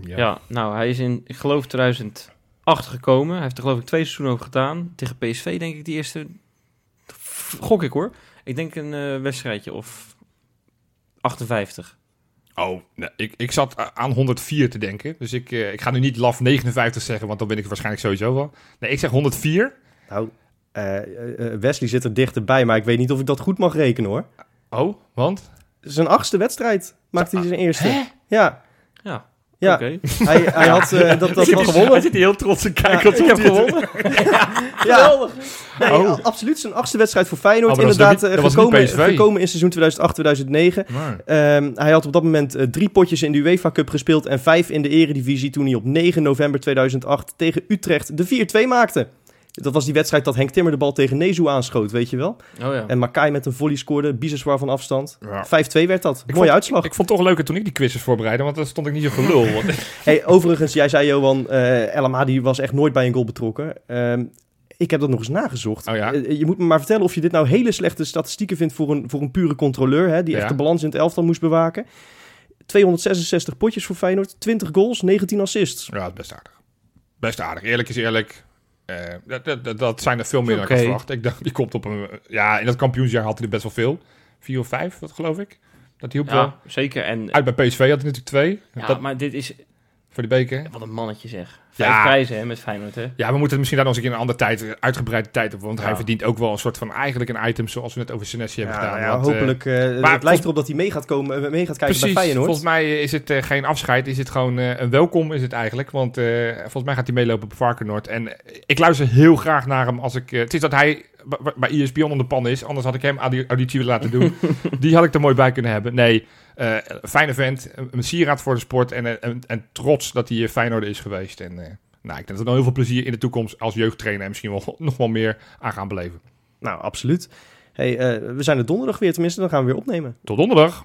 Ja. nou, hij is in, ik geloof 2008 gekomen. Hij heeft er geloof ik twee seizoenen over gedaan. Tegen PSV denk ik die eerste. Gok ik hoor. Ik denk een eh, wedstrijdje of 58. Oh, nee, ik, ik zat aan 104 te denken. Dus ik, eh, ik ga nu niet LAF 59 zeggen, want dan ben ik waarschijnlijk sowieso wel. Nee, ik zeg 104. Nou, eh, Wesley zit er dichterbij, maar ik weet niet of ik dat goed mag rekenen hoor. Oh, want? Zijn achtste wedstrijd maakte hij zijn eerste. Ja, Ja, ja. oké. [laughs] Hij, hij had eh, dat, dat hij- gewonnen. Hij zit hier heel trots te Ja, kijken. ik heb gewonnen. [laughs] ja, nee, Oh. absoluut zijn achtste wedstrijd voor Feyenoord. Oh, Inderdaad, niet- eh, niet gekomen, gekomen in seizoen 2008-2009. Ehm, hij had op dat moment eh, drie potjes in de UEFA Cup gespeeld en vijf in de Eredivisie toen hij op 9 november 2008 tegen Utrecht de 4-2 maakte. Dat was die wedstrijd dat Henk Timmer de bal tegen Nezu aanschoot, weet je wel. Oh ja. En Makai met een volley scoorde, Biseswar van afstand. Ja. 5-2 werd dat. Ik Mooie vond- uitslag. Ik vond het toch leuker toen ik die quizzes voorbereidde, want dan stond ik niet zo voor lul. [laughs] Want- Hey, overigens, jij zei Johan, eh El Amadi was echt nooit bij een goal betrokken. Ehm, ik heb dat nog eens nagezocht. Oh ja? Eh, je moet me maar vertellen of je dit nou hele slechte statistieken vindt voor een, voor een pure controleur, hè, die Ja. echt de balans in het elftal moest bewaken. 266 potjes voor Feyenoord, 20 goals, 19 assists. ja, best aardig. best aardig. Eerlijk is eerlijk. Eh, dat, dat, dat- zijn er veel meer dan ik verwacht. Ik dacht, die komt op een... Ja, in dat kampioensjaar had hij er best wel veel. Vier of vijf, dat geloof ik. Dat hielp wel. Ja, zeker. En, Uit bij PSV had hij natuurlijk twee. ja, dat, maar dit is... voor de beker. Wat een mannetje zeg. Vijf Ja. prijzen hè, met Feyenoord, hè? Ja, we moeten het misschien daar nog eens een keer een andere tijd, uitgebreide tijd op. Want Ja. hij verdient ook wel een soort van eigenlijk een item zoals we net over Senesi hebben Ja, gedaan. ja, Want, eh, hopelijk. eh, het vol- lijkt erop dat hij mee gaat, komen, eh, mee gaat kijken Precies, bij Feyenoord. volgens mij is het geen afscheid, is het gewoon eh, een welkom is het eigenlijk. Want eh, volgens mij gaat hij meelopen op Varkenoord. En ik luister heel graag naar hem als ik... het is dat hij bij ESPN onder de pan is, anders had ik hem audi- auditie willen laten doen. [laughs] Die had ik er mooi bij kunnen hebben. Nee, eh, fijne vent, een sieraad voor de sport en, eh, en, en trots dat hij eh, Feyenoord is geweest. En nou, ik denk dat we nog heel veel plezier in de toekomst als jeugdtrainer en misschien wel [laughs] nog wel meer aan gaan beleven. Nou, absoluut. Hey, we zijn er donderdag weer, tenminste, dan gaan we weer opnemen. Tot donderdag!